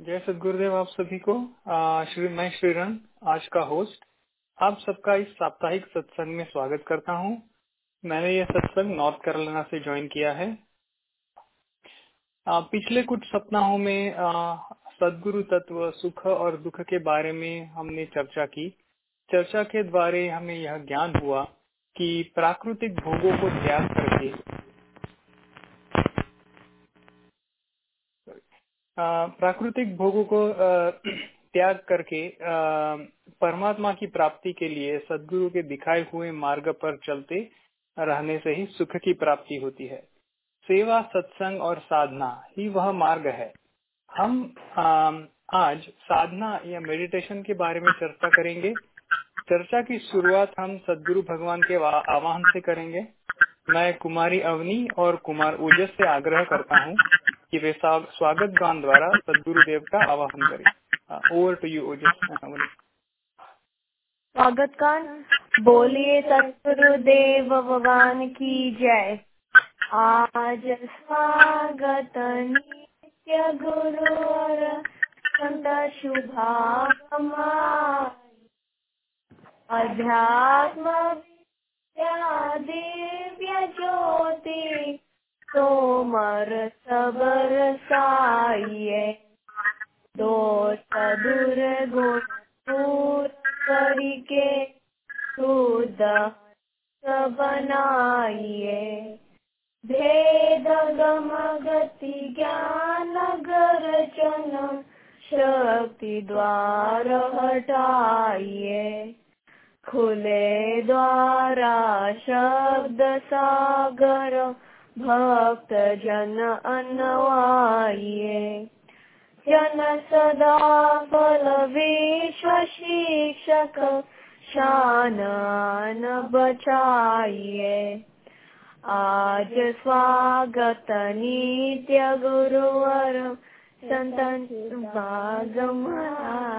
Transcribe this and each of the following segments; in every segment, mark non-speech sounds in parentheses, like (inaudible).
जय सदगुरुदेव आप सभी को। आ, श्री मैं श्रीरन आज का होस्ट आप सबका इस साप्ताहिक सत्संग में स्वागत करता हूँ। मैंने यह सत्संग नॉर्थ कैरोलिना से ज्वाइन किया है। आ, पिछले कुछ सप्ताहों में सदगुरु तत्व सुख और दुख के बारे में हमने चर्चा की। चर्चा के द्वारा हमें यह ज्ञान हुआ कि प्राकृतिक भोगों को त्याग करके प्राकृतिक भोगों को त्याग करके परमात्मा की प्राप्ति के लिए सदगुरु के दिखाए हुए मार्ग पर चलते रहने से ही सुख की प्राप्ति होती है। सेवा, सत्संग और साधना ही वह मार्ग है। हम आज साधना या मेडिटेशन के बारे में चर्चा करेंगे। चर्चा की शुरुआत हम सदगुरु भगवान के आवाहन से करेंगे। मैं कुमारी अवनी और कुमार ओजस से आग्रह करता हूँ कि वे स्वागत गान द्वारा सदगुरुदेव का आवाहन करें। ओवर टू यू ओजस स्वागत गान। बोलिए सदगुरुदेव भगवान की जय। आज स्वागत नित्य गुरु संत शुभागमा। अध्यात्म दिव्य ज्योति सोमर सबर साइए। दो सदुर गुण पूर करके शुद्ध बनाइए भेद गम गति ज्ञान गर्जन शक्ति द्वार हटाइए। खुले द्वारा शब्द सागर भक्त जन अन्वाइए। जन सदा फल विश्व शिक्षक शान बचाइए। आज स्वागत नित्य गुरुवर, संतन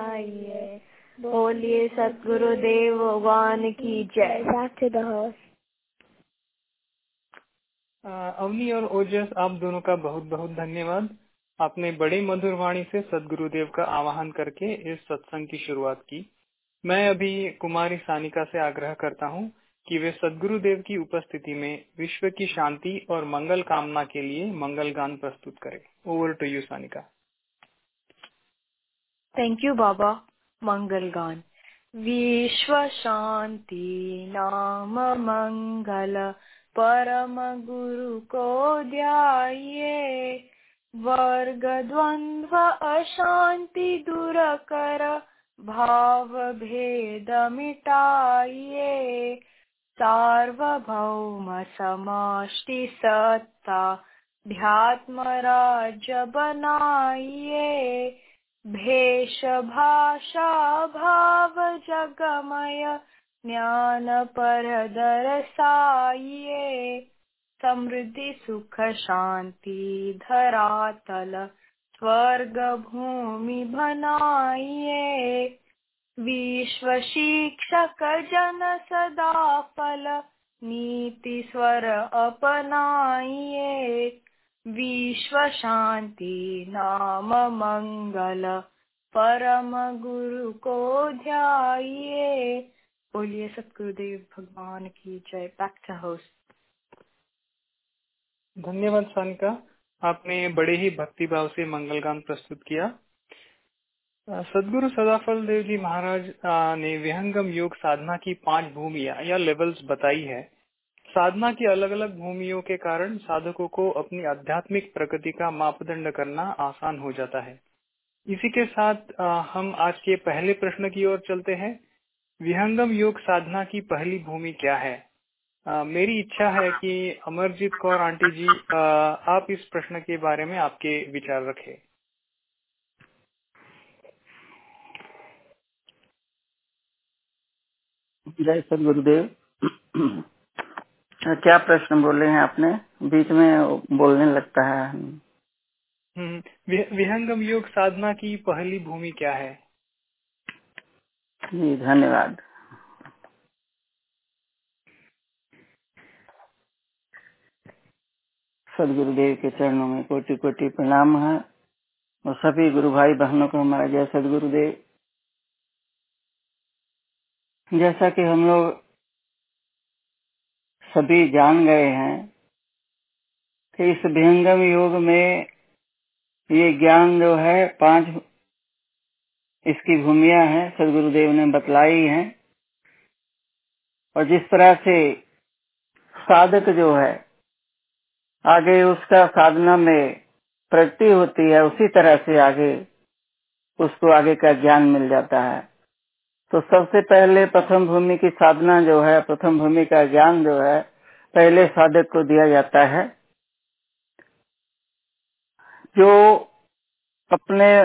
आइए। बोलिए सतगुरुदेव भगवान की जय। अवनी और ओजस आप दोनों का बहुत बहुत धन्यवाद। आपने बड़ी मधुर वाणी से सदगुरुदेव का आवाहन करके इस सत्संग की शुरुआत की। मैं अभी कुमारी सानिका से आग्रह करता हूँ कि वे सदगुरुदेव की उपस्थिति में विश्व की शांति और मंगल कामना के लिए मंगल गान प्रस्तुत करें। Over to you Sanika. Thank you बाबा मंगल गान विश्व शांति नाम मंगल परम गुरु को ध्याये वर्ग द्वंद्व अशांति दूर कर भाव भेद मिटाइए सार्वभौम समाष्टि सत्ता ध्यात्म राज्य बनाइए भेष भाषा भाव जगमय ज्ञान पर दरसाइए समृद्धि, सुख, शांति, धरातल स्वर्ग भूमि बनाइए विश्व शिक्षक जन सदा फल नीति, स्वर अपनाइए विश्व शांति नाम मंगल परम गुरु को ध्याइए बोलिए, सतगुरुदेव, भगवान की जय। बैक टू होस्ट धन्यवाद, सानिका। आपने बड़े ही भक्ति भाव से मंगल गान प्रस्तुत किया। सदगुरु सदाफल देव जी महाराज ने विहंगम योग साधना की पाँच भूमिया या लेवल्स बताई है। साधना की अलग अलग भूमियों के कारण साधकों को अपनी आध्यात्मिक प्रगति का मापदंड करना आसान हो जाता है। इसी के साथ हम आज के पहले प्रश्न की ओर चलते हैं। विहंगम योग साधना की पहली भूमि क्या है? आ, मेरी इच्छा है कि अमरजीत कौर आंटी जी आ, आप इस प्रश्न के बारे में आपके विचार रखें। जय सर गुरुदेव। क्या प्रश्न बोले हैं आपने? बीच में बोलने लगता है। हम्म, विहंगम योग साधना की पहली भूमि क्या है? जी धन्यवाद। सदगुरुदेव के चरणों में कोटि कोटि प्रणाम है। और सभी गुरु भाई बहनों को हमारा जय सदगुरुदेव। जैसा कि हम लोग सभी जान गए हैं कि इस भयंगम योग में ये ज्ञान जो है, पाँच इसकी भूमिया है, सदगुरुदेव ने बतलाई है। और जिस तरह से साधक जो है, आगे उसका साधना में प्रगति होती है, उसी तरह से आगे उसको आगे का ज्ञान मिल जाता है। तो सबसे पहले प्रथम भूमि की साधना जो है, प्रथम भूमि का ज्ञान जो है, पहले साधक को दिया जाता है। जो अपने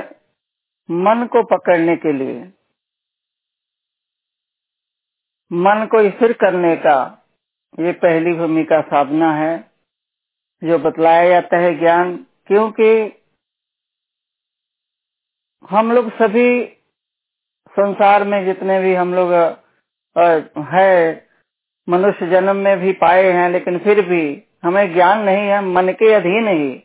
मन को पकड़ने के लिए, मन को स्थिर करने का ये पहली भूमिका साधना है, जो बतलाया जाता है ज्ञान, क्योंकि हम लोग सभी संसार में जितने भी हम लोग है, मनुष्य जन्म में भी पाए हैं, लेकिन फिर भी हमें ज्ञान नहीं है, मन के अधीन ही।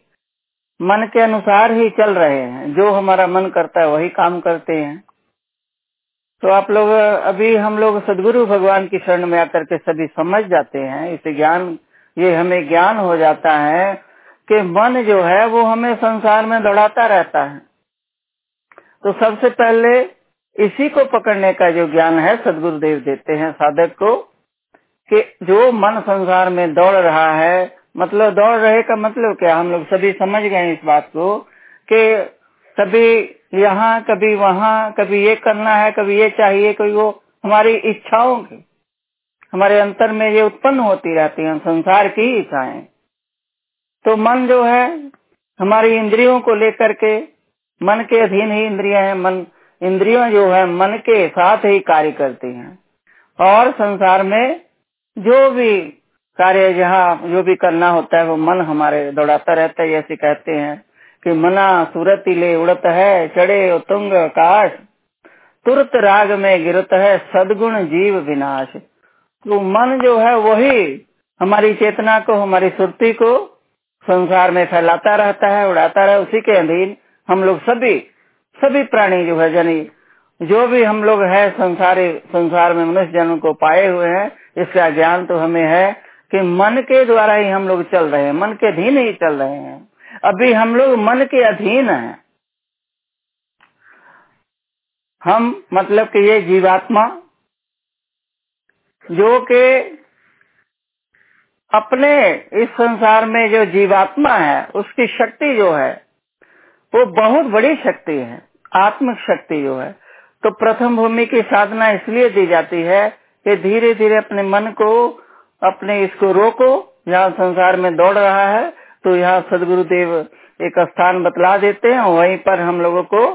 मन के अनुसार ही चल रहे हैं। जो हमारा मन करता है, वही काम करते हैं। तो आप लोग, अभी हम लोग सदगुरु भगवान की शरण में आकर के सभी समझ जाते हैं। इसे ज्ञान, ये हमें ज्ञान हो जाता है कि मन जो है, वो हमें संसार में दौड़ाता रहता है। तो सबसे पहले इसी को पकड़ने का जो ज्ञान है, सदगुरुदेव देते हैं साधक को, कि जो मन संसार में दौड़ रहा है मतलब दौड़ रहे का मतलब क्या? हम लोग सभी समझ गए इस बात को, कि कभी यहाँ, कभी वहाँ, कभी ये करना है, कभी ये चाहिए कोई वो हमारी इच्छाओं की, हमारे अंतर में ये उत्पन्न होती रहती है, संसार की इच्छाएँ। तो मन जो है, हमारी इंद्रियों को लेकर के, मन के अधीन ही इंद्रिया है, मन इंद्रियों जो है मन के साथ ही कार्य करती हैं। और संसार में जो भी कार्य जहाँ जो भी करना होता है, वो मन हमारे दौड़ाता रहता है। जैसे कहते हैं कि मना सूरत ले उड़त है, चढ़े तुंग काश। तुरत राग में गिरत है, सदगुण जीव विनाश। तो मन जो है, वही हमारी चेतना को, हमारी सुरती को संसार में फैलाता रहता है, उड़ाता रहे, उसी के अधीन हम लोग सभी सभी प्राणी जो है, यानी जो भी हम लोग है, संसारी, संसार में मनुष्य जन्म को पाए हुए हैं, इसका ज्ञान तो हमें है कि मन के द्वारा ही हम लोग चल रहे हैं, मन के अधीन ही चल रहे हैं। अभी हम लोग मन के अधीन हैं। हम मतलब कि ये जीवात्मा, जो के अपने इस संसार में जो जीवात्मा है, उसकी शक्ति जो है, वो बहुत बड़ी शक्ति है। आत्मिक शक्ति जो है तो प्रथम भूमि की साधना इसलिए दी जाती है कि धीरे धीरे अपने मन को, अपने इसको रोको यहाँ संसार में दौड़ रहा है तो यहाँ सदगुरुदेव एक स्थान बतला देते हैं, वहीं पर हम लोगों को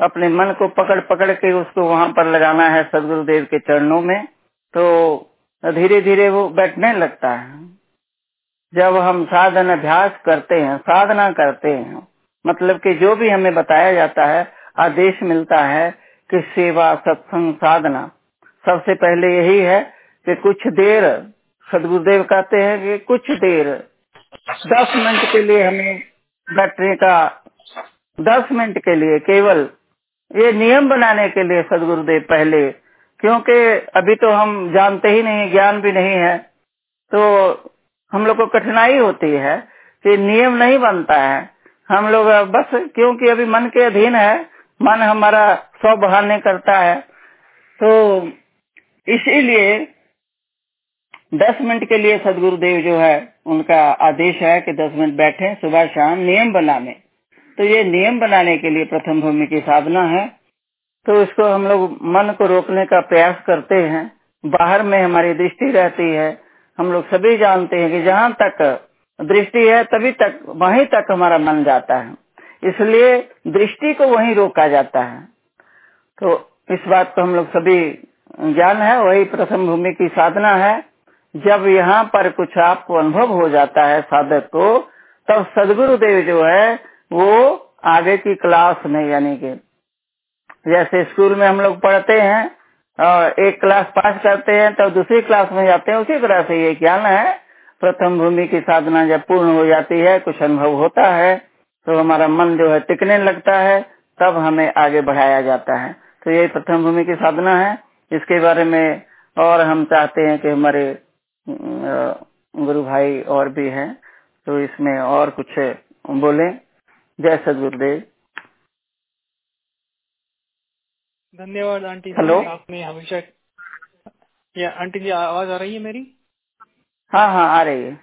अपने मन को पकड़ पकड़ के उसको वहाँ पर लगाना है सदगुरुदेव के चरणों में तो धीरे धीरे वो बैठने लगता है। जब हम साधन अभ्यास करते हैं, साधना करते हैं मतलब कि जो भी हमें बताया जाता है आदेश मिलता है कि सेवा सत्संग साधना। सबसे पहले यही है कि कुछ देर, सदगुरुदेव कहते हैं कि कुछ देर, दस मिनट के लिए हमें बैठने का, दस मिनट के लिए केवल ये नियम बनाने के लिए सदगुरुदेव पहले, क्योंकि अभी तो हम जानते ही नहीं, ज्ञान भी नहीं है तो हम लोग को कठिनाई होती है कि नियम नहीं बनता है। हम लोग बस, क्योंकि अभी मन के अधीन है मन हमारा सौ बहाने करता है। तो इसीलिए दस मिनट के लिए सदगुरुदेव जो है, उनका आदेश है कि दस मिनट बैठे, सुबह शाम नियम बनाने। तो ये नियम बनाने के लिए प्रथम भूमि की साधना है। तो इसको हम लोग मन को रोकने का प्रयास करते हैं। बाहर में हमारी दृष्टि रहती है। हम लोग सभी जानते हैं कि जहाँ तक दृष्टि है, तभी तक, वहीं तक हमारा मन जाता है। इसलिए दृष्टि को वहीं रोका जाता है। तो इस बात को हम लोग सभी ज्ञान है, वही प्रथम भूमि की साधना है। जब यहाँ पर कुछ आपको अनुभव हो जाता है साधक को, तब सदगुरु देव जो है, वो आगे की क्लास में, यानी कि जैसे स्कूल में हम लोग पढ़ते हैं, और एक क्लास पास करते हैं, तब दूसरी क्लास में जाते हैं, उसी तरह से ये ज्ञान है। प्रथम भूमि की साधना जब पूर्ण हो जाती है, कुछ अनुभव होता है। तो हमारा मन जो है टिकने लगता है तब हमें आगे बढ़ाया जाता है। तो यही प्रथम भूमि की साधना है। इसके बारे में और हम चाहते हैं कि हमारे गुरु भाई और भी हैं तो इसमें और कुछ बोले। जय सदगुरुदेव। धन्यवाद आंटी हेलो। आपने हमेशा या आंटी जी आवाज़ आ रही है मेरी? हाँ हाँ आ रही है।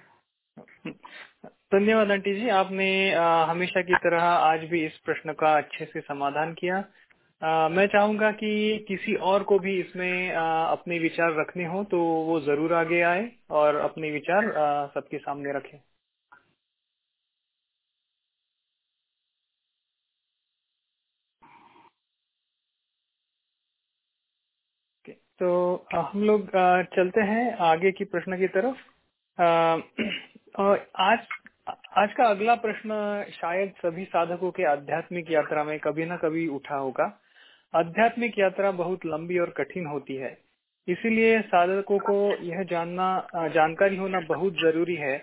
धन्यवाद आंटी जी। आपने आ, हमेशा की तरह आज भी इस प्रश्न का अच्छे से समाधान किया। आ, मैं चाहूँगा कि किसी और को भी इसमें आ, अपने विचार रखने हो तो वो ज़रूर आगे आए और अपने विचार सबके सामने रखें। तो हम लोग चलते हैं आगे की प्रश्न की तरफ़। आज आज का अगला प्रश्न शायद सभी साधकों के आध्यात्मिक यात्रा में कभी ना कभी उठा होगा। आध्यात्मिक यात्रा बहुत लंबी और कठिन होती है, इसीलिए साधकों को यह जानना, जानकारी होना बहुत ज़रूरी है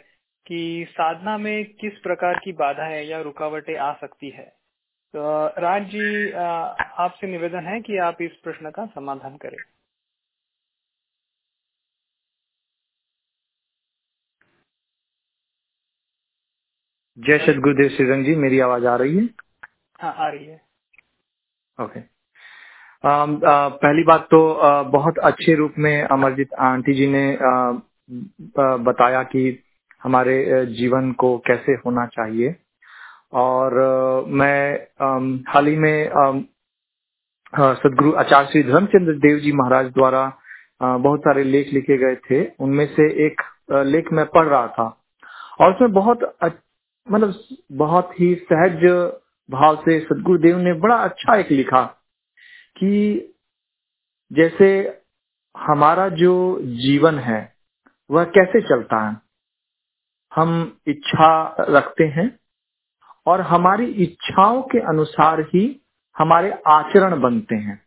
कि साधना में किस प्रकार की बाधाएँ या रुकावटें आ सकती है। तो राज जी आपसे निवेदन है कि आप इस प्रश्न का समाधान करें। जय सद गुरुदेव श्रीरंग जी मेरी आवाज़ आ रही है? हाँ आ रही है। ओके। पहली बात तो आ, बहुत अच्छे रूप में अमरजीत आंटी जी ने आ, बताया कि हमारे जीवन को कैसे होना चाहिए। और मैं हाल ही में सदगुरु आचार्य श्री धर्मचंद्र देव जी महाराज द्वारा बहुत सारे लेख लिखे गए थे। उनमें से एक लेख मैं पढ़ रहा था। और उसमें बहुत मतलब बहुत ही सहज भाव से सदगुरुदेव ने बड़ा अच्छा एक लिखा कि जैसे हमारा जो जीवन है, वह कैसे चलता है? हम इच्छा रखते हैं और हमारी इच्छाओं के अनुसार ही हमारे आचरण बनते हैं।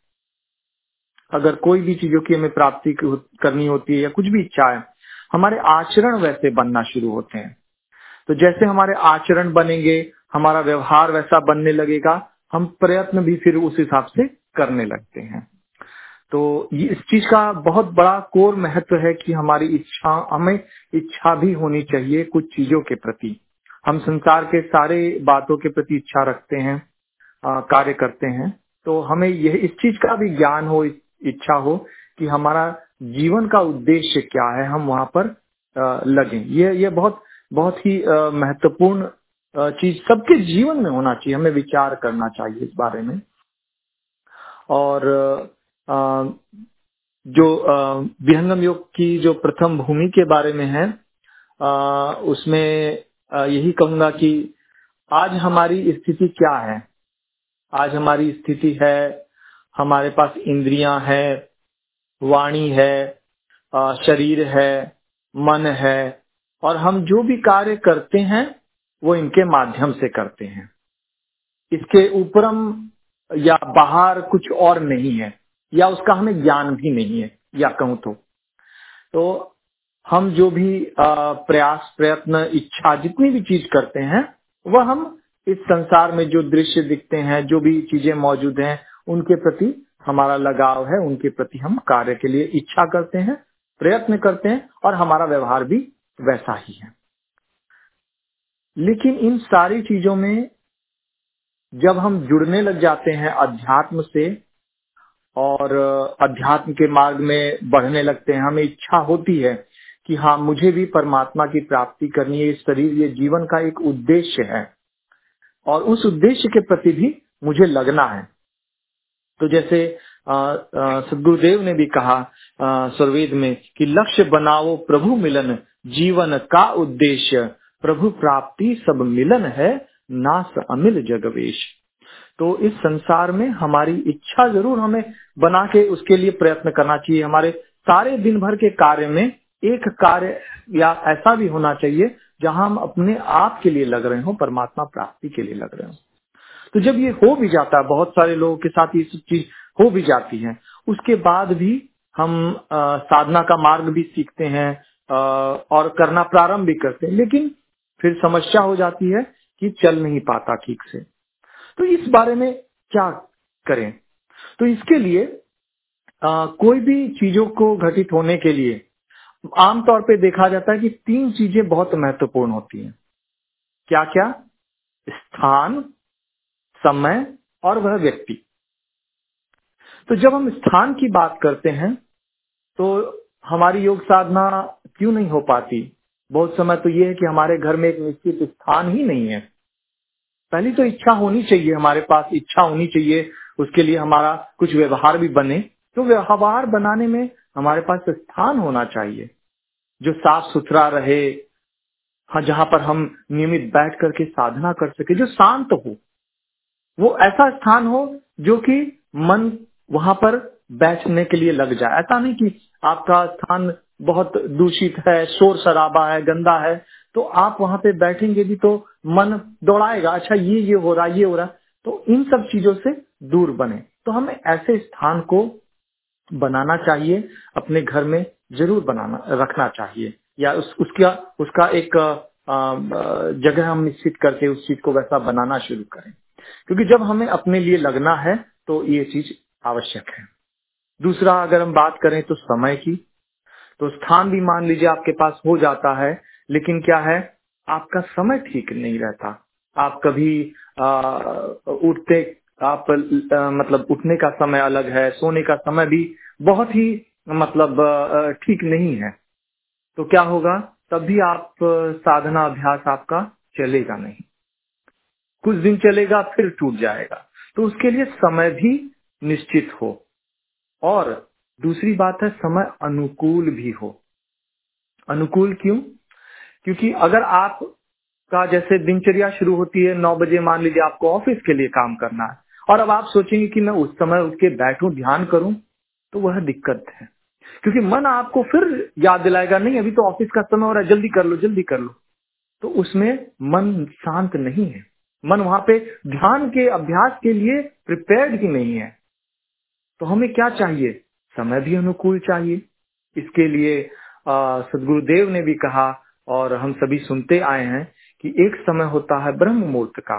अगर कोई भी चीज़ों की हमें प्राप्ति करनी होती है या कुछ भी इच्छा है, हमारे आचरण वैसे बनना शुरू होते हैं। तो जैसे हमारे आचरण बनेंगे, हमारा व्यवहार वैसा बनने लगेगा, हम प्रयत्न भी फिर उस हिसाब से करने लगते हैं। तो ये इस चीज़ का बहुत बड़ा कोर महत्व है कि हमारी इच्छा, हमें इच्छा भी होनी चाहिए कुछ चीज़ों के प्रति। हम संसार के सारे बातों के प्रति इच्छा रखते हैं कार्य करते हैं तो हमें यह, इस चीज़ का भी ज्ञान हो, इच्छा हो कि हमारा जीवन का उद्देश्य क्या है, हम वहाँ पर लगे। ये ये बहुत बहुत ही महत्वपूर्ण चीज़ सबके जीवन में होना चाहिए, हमें विचार करना चाहिए इस बारे में। और जो विहंगम योग की जो प्रथम भूमि के बारे में है उसमें यही कहूँगा कि आज हमारी स्थिति क्या है? आज हमारी स्थिति है, हमारे पास इंद्रियाँ है, वाणी है शरीर है, मन है और हम जो भी कार्य करते हैं, वो इनके माध्यम से करते हैं। इसके ऊपरम या बाहर कुछ और नहीं है, या उसका हमें ज्ञान भी नहीं है, या कहूँ तो। तो हम जो भी प्रयास, प्रयत्न, इच्छा, जितनी भी चीज़ करते हैं, वह हम इस संसार में जो दृश्य दिखते हैं, जो भी चीज़ें मौजूद हैं, उनके प्रति हमारा लगाव है, उनके प्रति हम कार्य के लिए इच्छा करते हैं, प्रयत्न करते हैं, और हमारा व्यवहार भी वैसा ही है। लेकिन इन सारी चीज़ों में जब हम जुड़ने लग जाते हैं अध्यात्म से और अध्यात्म के मार्ग में बढ़ने लगते हैं, हमें इच्छा होती है कि हाँ मुझे भी परमात्मा की प्राप्ति करनी है, इस शरीर, ये जीवन का एक उद्देश्य है। और उस उद्देश्य के प्रति भी मुझे लगना है। तो जैसे सदगुरुदेव ने भी कहा सर्वेद में कि लक्ष्य बनाओ प्रभु मिलन जीवन का उद्देश्य प्रभु प्राप्ति सब मिलन है नास अमिल जगवेश। तो इस संसार में हमारी इच्छा ज़रूर हमें बना के उसके लिए प्रयत्न करना चाहिए। हमारे सारे दिन भर के कार्य में एक कार्य या ऐसा भी होना चाहिए जहाँ हम अपने आप के लिए लग रहे हो परमात्मा प्राप्ति के लिए लग रहे हो। तो जब ये हो भी जाता है बहुत सारे लोगों के साथ ये सब चीज़ हो भी जाती है उसके बाद भी हम आ, साधना का मार्ग भी सीखते हैं और करना प्रारंभ भी करते हैं। लेकिन फिर समस्या हो जाती है कि चल नहीं पाता ठीक से। तो इस बारे में क्या करें? तो इसके लिए आ, कोई भी चीज़ों को घटित होने के लिए आमतौर पे देखा जाता है कि तीन चीज़ें बहुत महत्वपूर्ण होती हैं। क्या क्या स्थान समय और वह व्यक्ति। तो जब हम स्थान की बात करते हैं तो हमारी योग साधना क्यों नहीं हो पाती? बहुत समय तो ये है कि हमारे घर में एक निश्चित स्थान ही नहीं है। पहली तो इच्छा होनी चाहिए, हमारे पास इच्छा होनी चाहिए, उसके लिए हमारा कुछ व्यवहार भी बने। तो व्यवहार बनाने में हमारे पास स्थान होना चाहिए, जो साफ़ सुथरा रहे हाँ जहाँ पर हम नियमित बैठ करके साधना कर सके, जो शांत हो। वो ऐसा स्थान हो जो कि मन वहाँ पर बैठने के लिए लग जाए। ऐसा नहीं कि आपका स्थान बहुत दूषित है शोर शराबा है गंदा है तो आप वहाँ पे बैठेंगे भी तो मन दौड़ाएगा अच्छा ये ये हो रहा ये हो रहा तो इन सब चीज़ों से दूर बने। तो हमें ऐसे स्थान को बनाना चाहिए अपने घर में ज़रूर बनाना रखना चाहिए या उस, उसका उसका एक जगह हम निश्चित करके उस चीज़ को वैसा बनाना शुरू करें। क्योंकि जब हमें अपने लिए लगना है तो ये चीज़ आवश्यक है। दूसरा अगर हम बात करें तो समय की तो स्थान भी मान लीजिए आपके पास हो जाता है लेकिन क्या है? आपका समय ठीक नहीं रहता। आप कभी आ, उठते आप आ, मतलब उठने का समय अलग है सोने का समय भी बहुत ही मतलब ठीक नहीं है। तो क्या होगा? तब भी आप साधना अभ्यास आपका चलेगा नहीं। कुछ दिन चलेगा फिर टूट जाएगा। तो उसके लिए समय भी निश्चित हो। और दूसरी बात है, समय अनुकूल भी हो। अनुकूल क्यों? क्योंकि अगर आप का जैसे दिनचर्या शुरू होती है, नौ बजे मान लीजिए आपको ऑफ़िस के लिए काम करना है, और अब आप सोचेंगे कि मैं उस समय उठ के बैठू, ध्यान करूँ तो वह दिक्कत है। क्योंकि मन आपको फिर याद दिलाएगा, नहीं, अभी तो ऑफ़िस का समय हो रहा है, जल्दी कर लो, जल्दी कर लो। तो उसमें मन शांत नहीं है। मन वहाँ पे ध्यान के, अभ्यास के लिए प्रिपेयर्ड ही नहीं है। तो हमें क्या चाहिए? समय भी अनुकूल चाहिए। इसके लिए सदगुरुदेव ने भी कहा, और हम सभी सुनते आए हैं कि एक समय होता है ब्रह्म मुहूर्त का।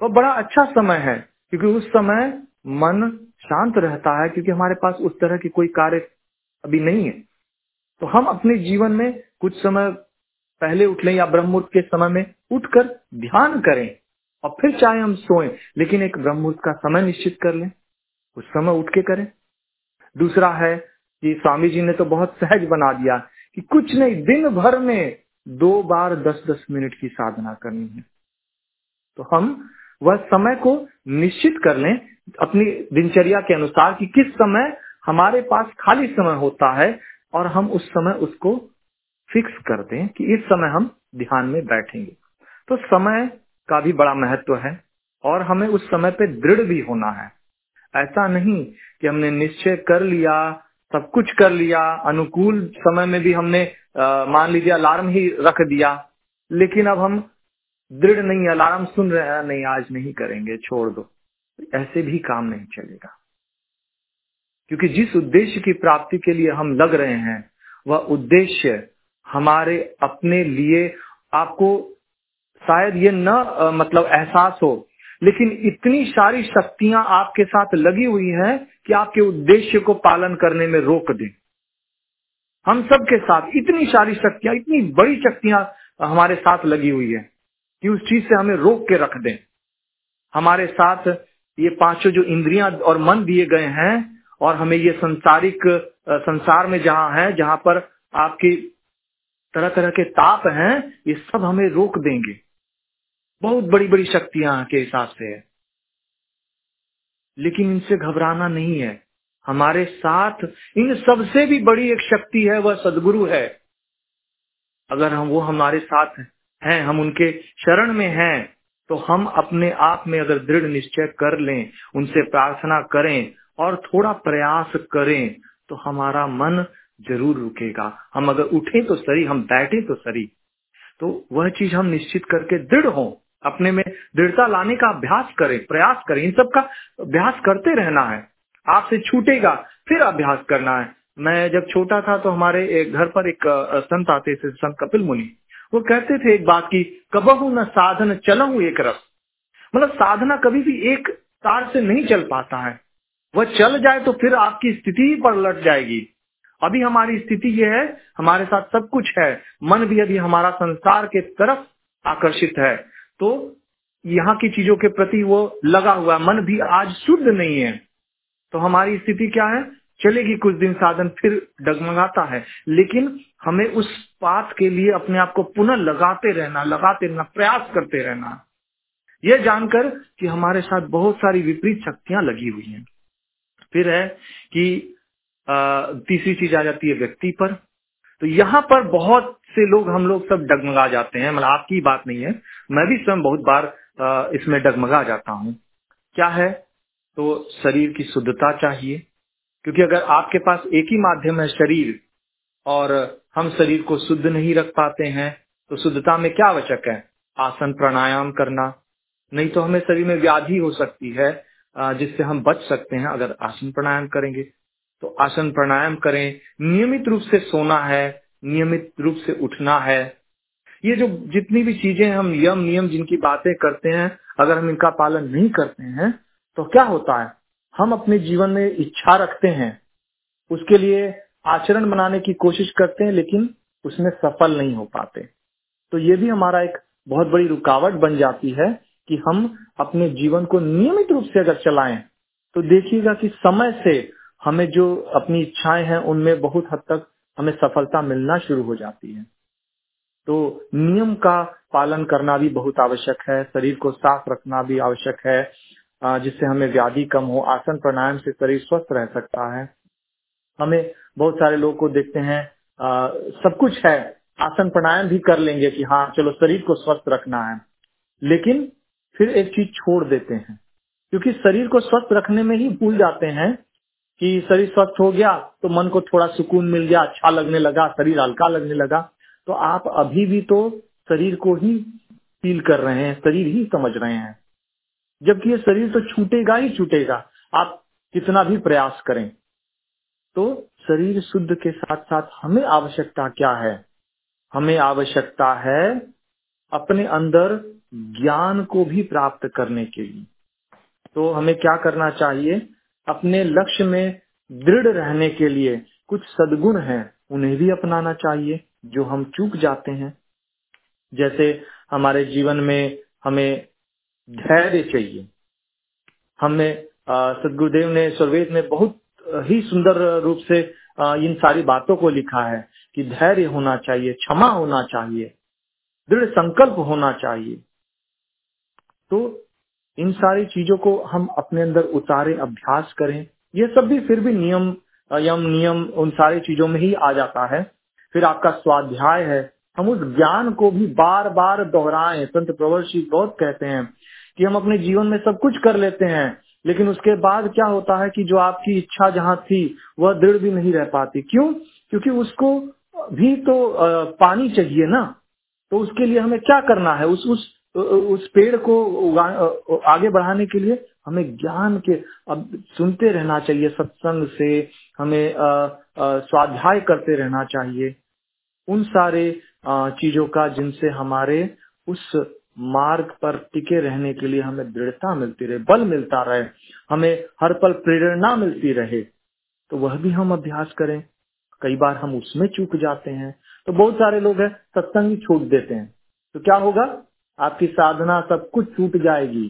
वो बड़ा अच्छा समय है, क्योंकि उस समय मन शांत रहता है, क्योंकि हमारे पास उस तरह की कोई कार्य अभी नहीं है। तो हम अपने जीवन में कुछ समय पहले उठ लें या ब्रह्म के समय में उठकर ध्यान करें, और फिर चाहे हम सोएँ, लेकिन एक ब्रह्म मुहूर्त का समय निश्चित कर लें। उस समय उठ के करें। दूसरा है कि स्वामी जी ने तो बहुत सहज बना दिया कि कुछ नहीं, दिन भर में दो बार दस दस मिनट की साधना करनी है। तो हम वह समय को निश्चित कर लें अपनी दिनचर्या के अनुसार कि किस समय हमारे पास खाली समय होता है और हम उस समय उसको फिक्स कर दें कि इस समय हम ध्यान में बैठेंगे। तो समय का भी बड़ा महत्व है और हमें उस समय पे दृढ़ भी होना है। ऐसा नहीं कि हमने निश्चय कर लिया सब कुछ कर लिया अनुकूल समय में भी हमने आ, मान लीजिए अलार्म ही रख दिया लेकिन अब हम दृढ़ नहीं अलार्म सुन रहे हैं नहीं आज नहीं करेंगे छोड़ दो। ऐसे भी काम नहीं चलेगा। क्योंकि जिस उद्देश्य की प्राप्ति के लिए हम लग रहे हैं वह उद्देश्य हमारे अपने लिए आपको शायद ये न मतलब एहसास हो लेकिन इतनी सारी शक्तियाँ आपके साथ लगी हुई हैं कि आपके उद्देश्य को पालन करने में रोक दें। हम सबके साथ इतनी सारी शक्तियाँ, इतनी बड़ी शक्तियाँ हमारे साथ लगी हुई है कि उस चीज़ से हमें रोक के रख दें। हमारे साथ ये पाँचों जो इंद्रियाँ और मन दिए गए हैं और हमें ये संसारिक संसार में जहाँ है, जहाँ पर आपकी तरह तरह के ताप हैं, ये सब हमें रोक देंगे। बहुत बड़ी बड़ी शक्तियाँ के हिसाब से है। लेकिन इनसे घबराना नहीं है। हमारे साथ इन सबसे भी बड़ी एक शक्ति है, वह सदगुरु है। अगर हम वो हमारे साथ हैं, हम उनके शरण में हैं तो हम अपने आप में अगर दृढ़ निश्चय कर लें, उनसे प्रार्थना करें और थोड़ा प्रयास करें तो हमारा मन ज़रूर रुकेगा। हम अगर उठे तो सही हम बैठे तो सही तो वह चीज़ हम निश्चित करके दृढ़ हों। अपने में दृढ़ता लाने का अभ्यास करें, प्रयास करें। इन सब का अभ्यास करते रहना है। आपसे छूटेगा, फिर अभ्यास करना है। मैं जब छोटा था तो हमारे एक घर पर एक संत आते थे, संत कपिल मुनि। वो कहते थे एक बात की कबहू न साधन चलऊ एक रस। मतलब साधना कभी भी एक तार से नहीं चल पाता है। वह चल जाए तो फिर आपकी स्थिति ही पर लट जाएगी। अभी हमारी स्थिति यह है, हमारे साथ सब कुछ है। मन भी अभी हमारा संसार के तरफ़ आकर्षित है। तो यहाँ की चीज़ों के प्रति वो लगा हुआ मन भी आज शुद्ध नहीं है। तो हमारी स्थिति क्या है? चलेगी कुछ दिन, साधन फिर डगमगाता है। लेकिन हमें उस पाथ के लिए अपने आप को पुनः लगाते रहना लगाते रहना, प्रयास करते रहना। यह जानकर कि हमारे साथ बहुत सारी विपरीत शक्तियाँ लगी हुई हैं। फिर है कि तीसरी चीज़ आ जाती है व्यक्ति पर। तो यहाँ पर बहुत से लोग, हम लोग सब डगमगा जाते हैं। मतलब आपकी बात नहीं है। मैं भी स्वयं बहुत बार इसमें डगमगा जाता हूँ। क्या है? तो शरीर की शुद्धता चाहिए। क्योंकि अगर आपके पास एक ही माध्यम है शरीर, और हम शरीर को शुद्ध नहीं रख पाते हैं तो शुद्धता में क्या आवश्यक है? आसन प्राणायाम करना। नहीं तो हमें शरीर में व्याधि हो सकती है जिससे हम बच सकते हैं अगर आसन प्राणायाम करेंगे। तो आसन प्राणायाम करें। नियमित रूप से सोना है, नियमित रूप से उठना है ये जो जितनी भी चीज़ें हम यम नियम जिनकी बातें करते हैं, अगर हम इनका पालन नहीं करते हैं तो क्या होता है? हम अपने जीवन में इच्छा रखते हैं। उसके लिए आचरण बनाने की कोशिश करते हैं, लेकिन उसमें सफल नहीं हो पाते। तो ये भी हमारा एक बहुत बड़ी रुकावट बन जाती है कि हम अपने जीवन को नियमित रूप से अगर चलाएँ तो देखिएगा कि समय से हमें जो अपनी इच्छाएँ हैं, उनमें बहुत हद तक हमें सफलता मिलना शुरू हो जाती है। तो नियम का पालन करना भी बहुत आवश्यक है शरीर को साफ़ रखना भी आवश्यक है जिससे हमें व्याधि कम हो आसन प्राणायाम से शरीर स्वस्थ रह सकता है। हमें बहुत सारे लोग को देखते हैं आ, सब कुछ है आसन प्राणायाम भी कर लेंगे कि हाँ चलो शरीर को स्वस्थ रखना है लेकिन फिर एक चीज़ छोड़ देते हैं क्योंकि शरीर को स्वस्थ रखने में ही भूल जाते हैं कि शरीर स्वस्थ हो गया तो मन को थोड़ा सुकून मिल गया अच्छा लगने लगा शरीर हल्का लगने लगा तो आप अभी भी तो शरीर को ही फील कर रहे हैं, शरीर ही समझ रहे हैं। जबकि ये शरीर तो छूटेगा ही छूटेगा, आप कितना भी प्रयास करें। तो शरीर शुद्ध के साथ साथ हमें आवश्यकता क्या है? हमें आवश्यकता है अपने अंदर ज्ञान को भी प्राप्त करने के लिए। तो हमें क्या करना चाहिए? अपने लक्ष्य में दृढ़ रहने के लिए कुछ सदगुण हैं, उन्हें भी अपनाना चाहिए। जो हम चूक जाते हैं, जैसे हमारे जीवन में हमें धैर्य चाहिए। हमें सदगुरुदेव ने स्वर्वेद में बहुत ही सुंदर रूप से इन सारी बातों को लिखा है कि धैर्य होना चाहिए, क्षमा होना चाहिए, दृढ़ संकल्प होना चाहिए। तो इन सारी चीज़ों को हम अपने अंदर उतारे, अभ्यास करें। ये सब भी फिर भी नियम यम, नियम उन सारी चीज़ों में ही आ जाता है। फिर आपका स्वाध्याय है। हम उस ज्ञान को भी बार बार दोहराएँ। संत प्रवर श्री बहुत कहते हैं कि हम अपने जीवन में सब कुछ कर लेते हैं, लेकिन उसके बाद क्या होता है कि जो आपकी इच्छा जहाँ थी, वह दृढ़ भी नहीं रह पाती। क्यों? क्योंकि उसको भी तो पानी चाहिए ना। तो उसके लिए हमें क्या करना है? उस उस उस पेड़ को आगे बढ़ाने के लिए हमें ज्ञान के, अब सुनते रहना चाहिए, सत्संग से हमें स्वाध्याय करते रहना चाहिए। उन सारे चीज़ों का जिनसे हमारे उस मार्ग पर टिके रहने के लिए हमें दृढ़ता मिलती रहे, बल मिलता रहे, हमें हर पल प्रेरणा मिलती रहे तो वह भी हम अभ्यास करें। कई बार हम उसमें चूक जाते हैं। तो बहुत सारे लोग हैं, सत्संग ही छोड़ देते हैं। तो क्या होगा? आपकी साधना सब कुछ छूट जाएगी,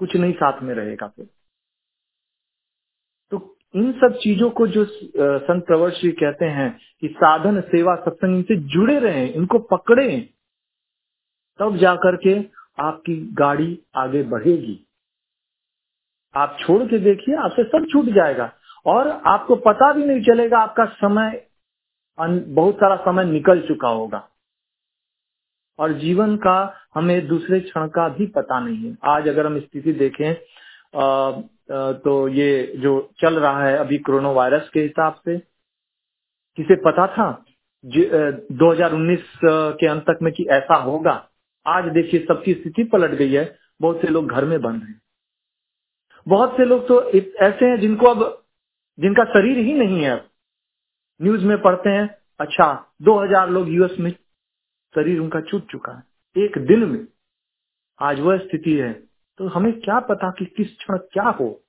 कुछ नहीं साथ में रहेगा फिर। तो इन सब चीज़ों को जो संत प्रवर श्री कहते हैं कि साधन, सेवा, सत्संग इनसे जुड़े रहे, इनको पकड़े, तब जाकर के आपकी गाड़ी आगे बढ़ेगी। आप छोड़ के देखिए, आपसे सब छूट जाएगा और आपको पता भी नहीं चलेगा आपका समय बहुत सारा समय निकल चुका होगा। और जीवन का हमें दूसरे क्षण का भी पता नहीं है। आज अगर हम स्थिति देखें तो ये जो चल रहा है अभी कोरोना वायरस के हिसाब से, किसे पता था? 2019 के अंत तक में कि ऐसा होगा। आज देखिए सबकी स्थिति पलट गई है। बहुत से लोग घर में बंद हैं। बहुत से लोग तो ऐसे हैं जिनको अब, जिनका शरीर ही नहीं है न्यूज़ में पढ़ते हैं अच्छा 2000 लोग यूएस में, शरीर उनका छूट चुका है। एक दिन में आज वह स्थिति है। तो हमें क्या पता कि किस क्षण क्या हो?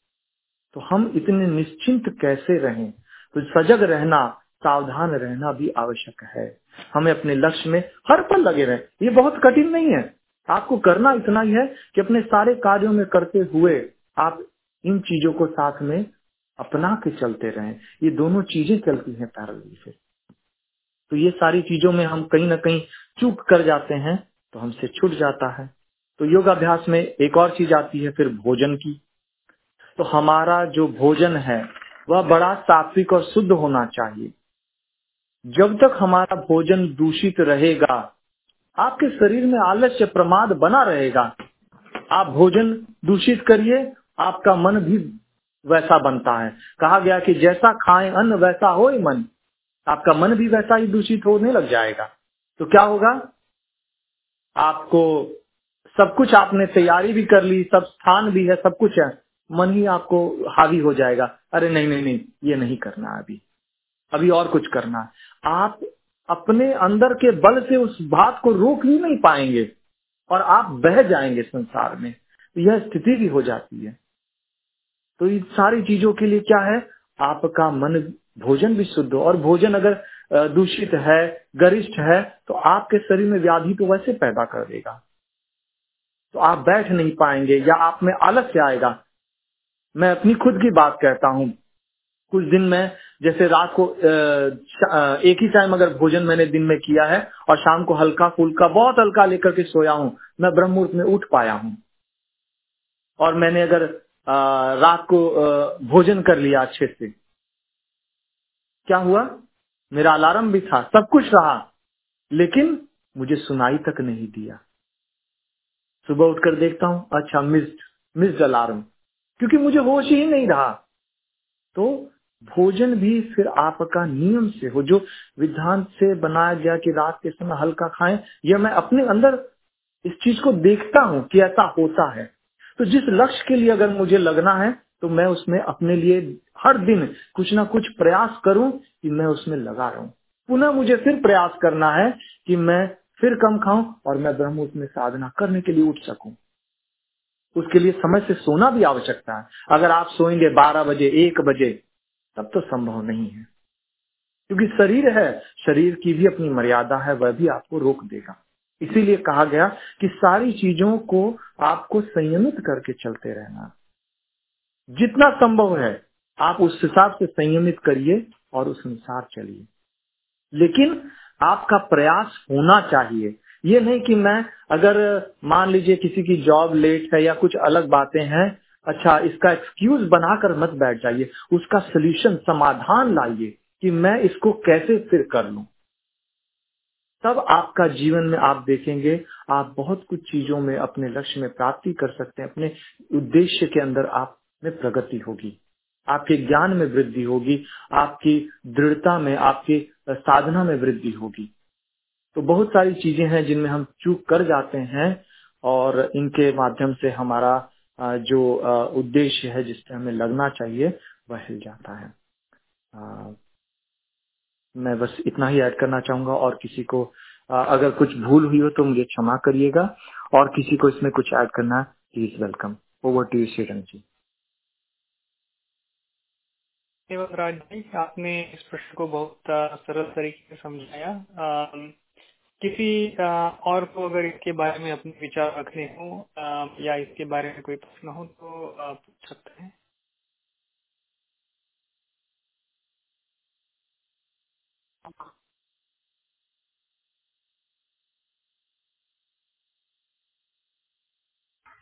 तो हम इतने निश्चिंत कैसे रहें? तो सजग रहना, सावधान रहना भी आवश्यक है। हमें अपने लक्ष्य में हर पल लगे रहें। ये बहुत कठिन नहीं है। आपको करना इतना ही है कि अपने सारे कार्यों में करते हुए आप इन चीज़ों को साथ में अपना के चलते रहें। ये दोनों चीज़ें चलती हैं पैरल से। तो ये सारी चीज़ों में हम कहीं ना कहीं चूक कर जाते हैं तो हमसे छूट जाता है। तो योगाभ्यास में एक और चीज़ आती है फिर भोजन की। तो हमारा जो भोजन है, वह बड़ा सात्विक और शुद्ध होना चाहिए। जब तक हमारा भोजन दूषित रहेगा, आपके शरीर में आलस्य प्रमाद बना रहेगा। आप भोजन दूषित करिए, आपका मन भी वैसा बनता है। कहा गया कि जैसा खाएँ अन्न, वैसा हो ही मन। आपका मन भी वैसा ही दूषित होने लग जाएगा। तो क्या होगा? आपको सब कुछ आपने तैयारी भी कर ली, सब स्थान भी है, सब कुछ है, मन ही आपको हावी हो जाएगा। अरे नहीं नहीं नहीं, ये नहीं करना अभी। अभी और कुछ करना है। आप अपने अंदर के बल से उस बात को रोक ही नहीं पाएँगे और आप बह जाएँगे संसार में। यह स्थिति भी हो जाती है। तो इन सारी चीज़ों के लिए क्या है? आपका मन भोजन भी शुद्ध हो। और भोजन अगर दूषित है, गरिष्ठ है तो आपके शरीर में व्याधि तो वैसे पैदा कर देगा। तो आप बैठ नहीं पाएँगे या आप में आलस्य आएगा। मैं अपनी खुद की बात कहता हूँ। कुछ दिन में, जैसे रात को एक ही टाइम अगर भोजन मैंने दिन में किया है और शाम को हल्का फुल्का, बहुत हल्का लेकर के सोया हूँ, मैं ब्रह्म मुहूर्त में उठ पाया हूँ। और मैंने अगर रात को भोजन कर लिया अच्छे से, क्या हुआ? मेरा अलार्म भी था, सब कुछ रहा, लेकिन मुझे सुनाई तक नहीं दिया। सुबह उठकर देखता हूँ अच्छा मिस्ड मिस्ड अलार्म क्योंकि मुझे होश ही नहीं रहा। तो भोजन भी फिर आपका नियम से हो, जो विधान से बनाया गया कि रात के समय हल्का खाएँ यह मैं अपने अंदर इस चीज़ को देखता हूँ कि ऐसा होता है। तो जिस लक्ष्य के लिए अगर मुझे लगना है तो मैं उसमें अपने लिए हर दिन कुछ ना कुछ प्रयास करूँ कि मैं उसमें लगा रहूँ। पुनः मुझे फिर प्रयास करना है कि मैं फिर कम खाऊं और मैं ब्रह्म उसमें साधना करने के लिए उठ सकूँ। उसके लिए समय से सोना भी आवश्यकता है। अगर आप सोएँगे बारह बजे, एक बजे, तब तो संभव नहीं है। क्योंकि शरीर है, शरीर की भी अपनी मर्यादा है, वह भी आपको रोक देगा। इसीलिए कहा गया कि सारी चीज़ों को आपको संयमित करके चलते रहना। जितना संभव है, आप उस हिसाब से संयमित करिए और उस अनुसार चलिए। लेकिन आपका प्रयास होना चाहिए। ये नहीं कि मैं अगर मान लीजिए किसी की जॉब लेट है या कुछ अलग बातें हैं अच्छा इसका एक्सक्यूज बनाकर मत बैठ जाइए। उसका सोल्यूशन समाधान लाइए कि मैं इसको कैसे फिर कर लूँ। तब आपका जीवन में आप देखेंगे, आप बहुत कुछ चीज़ों में अपने लक्ष्य में प्राप्ति कर सकते हैं। अपने उद्देश्य के अंदर आप में प्रगति होगी। आपके ज्ञान में वृद्धि होगी। आपकी दृढ़ता में, आपकी साधना में वृद्धि होगी। तो बहुत सारी चीज़ें हैं जिनमें हम चूक कर जाते हैं और इनके माध्यम से हमारा जो उद्देश्य है जिस पर हमें लगना चाहिए, वह हिल जाता है। मैं बस इतना ही ऐड करना चाहूँगा और किसी को अगर कुछ भूल हुई हो तो मुझे क्षमा करिएगा और किसी को इसमें कुछ ऐड करना please welcome over to you Shrirang ji Raj भाई आपने इस प्रश्न को बहुत सरल तरीके से समझाया। किसी और को अगर इसके बारे में अपने विचार रखने हो या इसके बारे में कोई प्रश्न हो तो पूछ सकते हैं।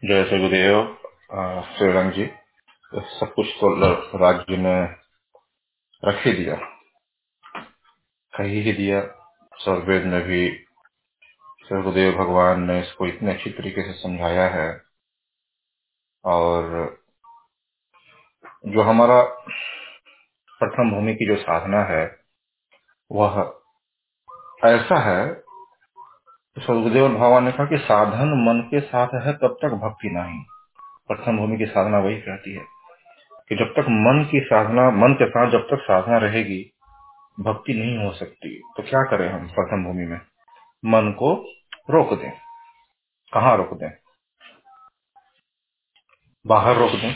जय सगुदेव श्रीरंग जी सब कुछ तो राज्य ने रख ही दिया। कही ही दिया सर्वेद में भी। सर्वदेव भगवान ने इसको इतने अच्छी तरीके से समझाया है। और जो हमारा प्रथम भूमि की जो साधना है, वह ऐसा है सर्वदेव भगवान ने कहा कि साधन मन के साथ है, तब तक भक्ति नहीं। प्रथम भूमि की साधना वही कहती है। कि जब तक मन की साधना, मन के साथ जब तक साधना रहेगी, भक्ति नहीं हो सकती। तो क्या करें हम प्रथम भूमि में? मन को रोक दें। कहा रोक दें? बाहर रोक दें।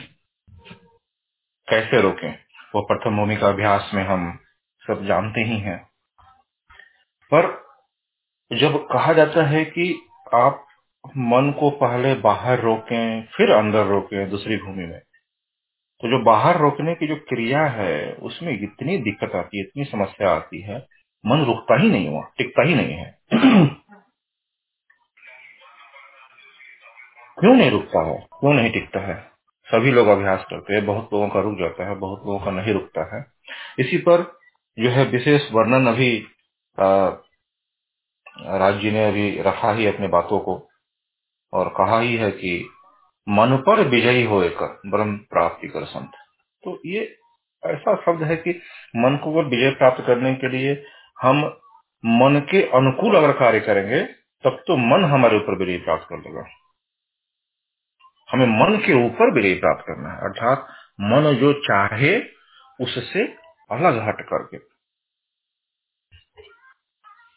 कैसे रोकें? वो प्रथम भूमि का अभ्यास में हम सब जानते ही हैं। पर जब कहा जाता है कि आप मन को पहले बाहर रोकें, फिर अंदर रोकें दूसरी भूमि में तो जो बाहर रोकने की जो क्रिया है, उसमें इतनी दिक्कत आती है, इतनी समस्या आती है, मन रुकता ही नहीं हुआ टिकता ही नहीं है। (clears throat) क्यों नहीं रुकता है? क्यों नहीं टिकता है? सभी लोग अभ्यास करते हैं, बहुत लोगों का रुक जाता है, बहुत लोगों का नहीं रुकता है। इसी पर जो है विशेष वर्णन अभी राज जी ने अभी रखा ही अपने बातों को और कहा ही है कि मन पर विजयी होकर ब्रह्म प्राप्ति कर संत। तो ये ऐसा शब्द है कि मन को अगर विजय प्राप्त करने के लिए हम मन के अनुकूल अगर कार्य करेंगे, तब तो मन हमारे ऊपर विजय प्राप्त कर लेगा। हमें मन के ऊपर विजय प्राप्त करना है, अर्थात मन जो चाहे उससे अलग हट करके।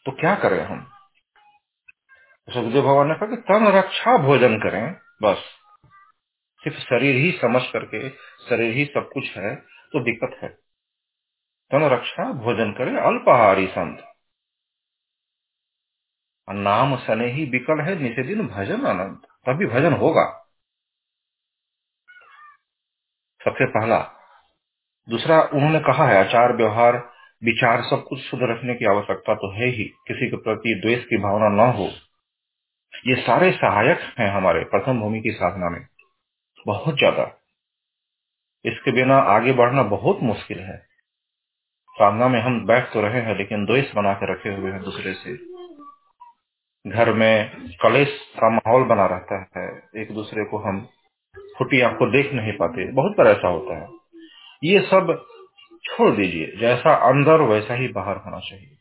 तो क्या करें हम? सुखदेव भगवान ने कहा कि तन रक्षा भोजन करें, बस। सिर्फ़ शरीर ही समझ करके, शरीर ही सब कुछ है तो दिक्कत है। तन रक्षा, भोजन करे, अल्पहारी संत। नाम सने ही विकल है निशे दिन भजन अनंत। तभी भजन होगा। सबसे पहला, दूसरा, उन्होंने कहा है, आचार व्यवहार, विचार सब कुछ शुद्ध रखने की आवश्यकता तो है ही, किसी के प्रति द्वेष की भावना न हो। ये सारे सहायक हैं हमारे प्रथम भूमि की साधना में। बहुत ज़्यादा। इसके बिना आगे बढ़ना बहुत मुश्किल है। सामना में हम बैठ तो रहे हैं, लेकिन द्वेष बना के रखे हुए हैं दूसरे से। घर में कलेश का माहौल बना रहता है। एक दूसरे को हम फुटी आपको देख नहीं पाते। बहुत बार ऐसा होता है। ये सब छोड़ दीजिए। जैसा अंदर, वैसा ही बाहर होना चाहिए।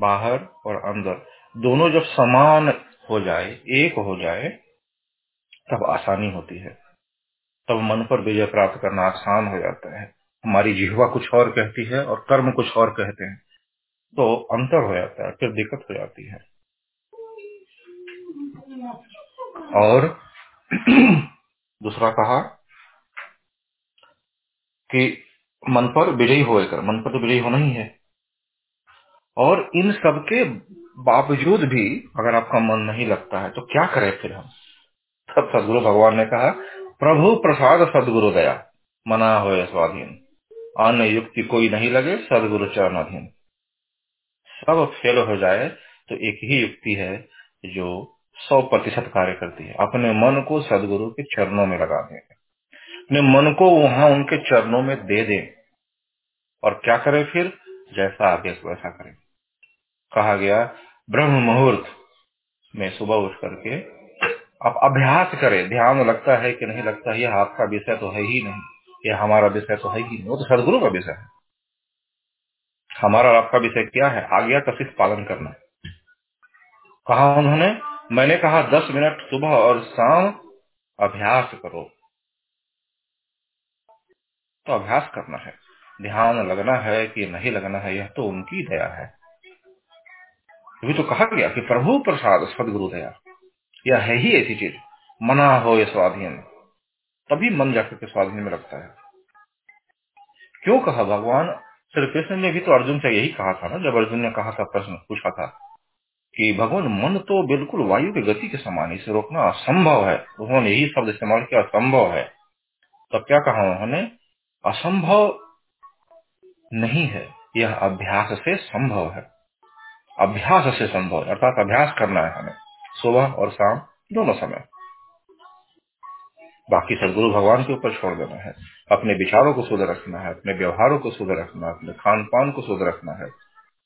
बाहर और अंदर। दोनों जब समान हो जाए, एक हो जाए तब आसानी होती है। तब मन पर विजय प्राप्त करना आसान हो जाता है। हमारी जिहवा कुछ और कहती है और कर्म कुछ और कहते हैं। तो अंतर हो जाता है, फिर दिक्कत हो जाती है। और (clears throat) दूसरा कहा कि मन पर विजयी होकर, मन पर तो विजयी होना ही है। और इन सब के बावजूद भी अगर आपका मन नहीं लगता है तो क्या करें फिर हम? तब सदगुरु भगवान ने कहा, प्रभु प्रसाद सदगुरु दया, मना हो स्वाधीन। अन्य युक्ति कोई नहीं लगे, सदगुरु चरण अधीन सब फेल हो जाए तो एक ही युक्ति है जो सौ प्रतिशत कार्य करती है। अपने मन को सदगुरु के चरणों में लगा दें। अपने मन को वहाँ उनके चरणों में दे दें। और क्या करें फिर? जैसा आदेश वैसा करें। कहा गया ब्रह्म मुहूर्त में सुबह उठ करके आप अभ्यास करें, ध्यान लगता है कि नहीं लगता यह आपका विषय तो है ही नहीं यह हमारा विषय तो है ही नहीं, वो तो सदगुरु का विषय है। हमारा और आपका विषय क्या है? आज्ञा का सिर्फ़ पालन करना। कहा उन्होंने, मैंने कहा, दस मिनट सुबह और शाम अभ्यास करो। तो अभ्यास करना है। ध्यान लगना है कि नहीं लगना है, यह तो उनकी दया है। अभी तो कहा गया कि प्रभु प्रसाद, सदगुरु दया। यह है ही ऐसी चीज़ मना हो ये स्वाधीन, तभी मन जाकर के स्वाधीन में लगता है। क्यों कहा भगवान? श्री कृष्ण ने भी तो अर्जुन से यही कहा था ना, जब अर्जुन ने कहा था, प्रश्न पूछा था कि भगवान, मन तो बिल्कुल वायु की गति के समान इसे रोकना असंभव है। उन्होंने यही शब्द इस्तेमाल किया, असंभव है। तब क्या कहा उन्होंने? असंभव नहीं है, यह अभ्यास से संभव है। अभ्यास से संभव अर्थात अभ्यास करना है हमें। सुबह और शाम दोनों समय। बाकी सदगुरु भगवान के ऊपर छोड़ देना है। अपने विचारों को शुद्ध रखना है, अपने व्यवहारों को शुद्ध रखना है, अपने खान पान को शुद्ध रखना है।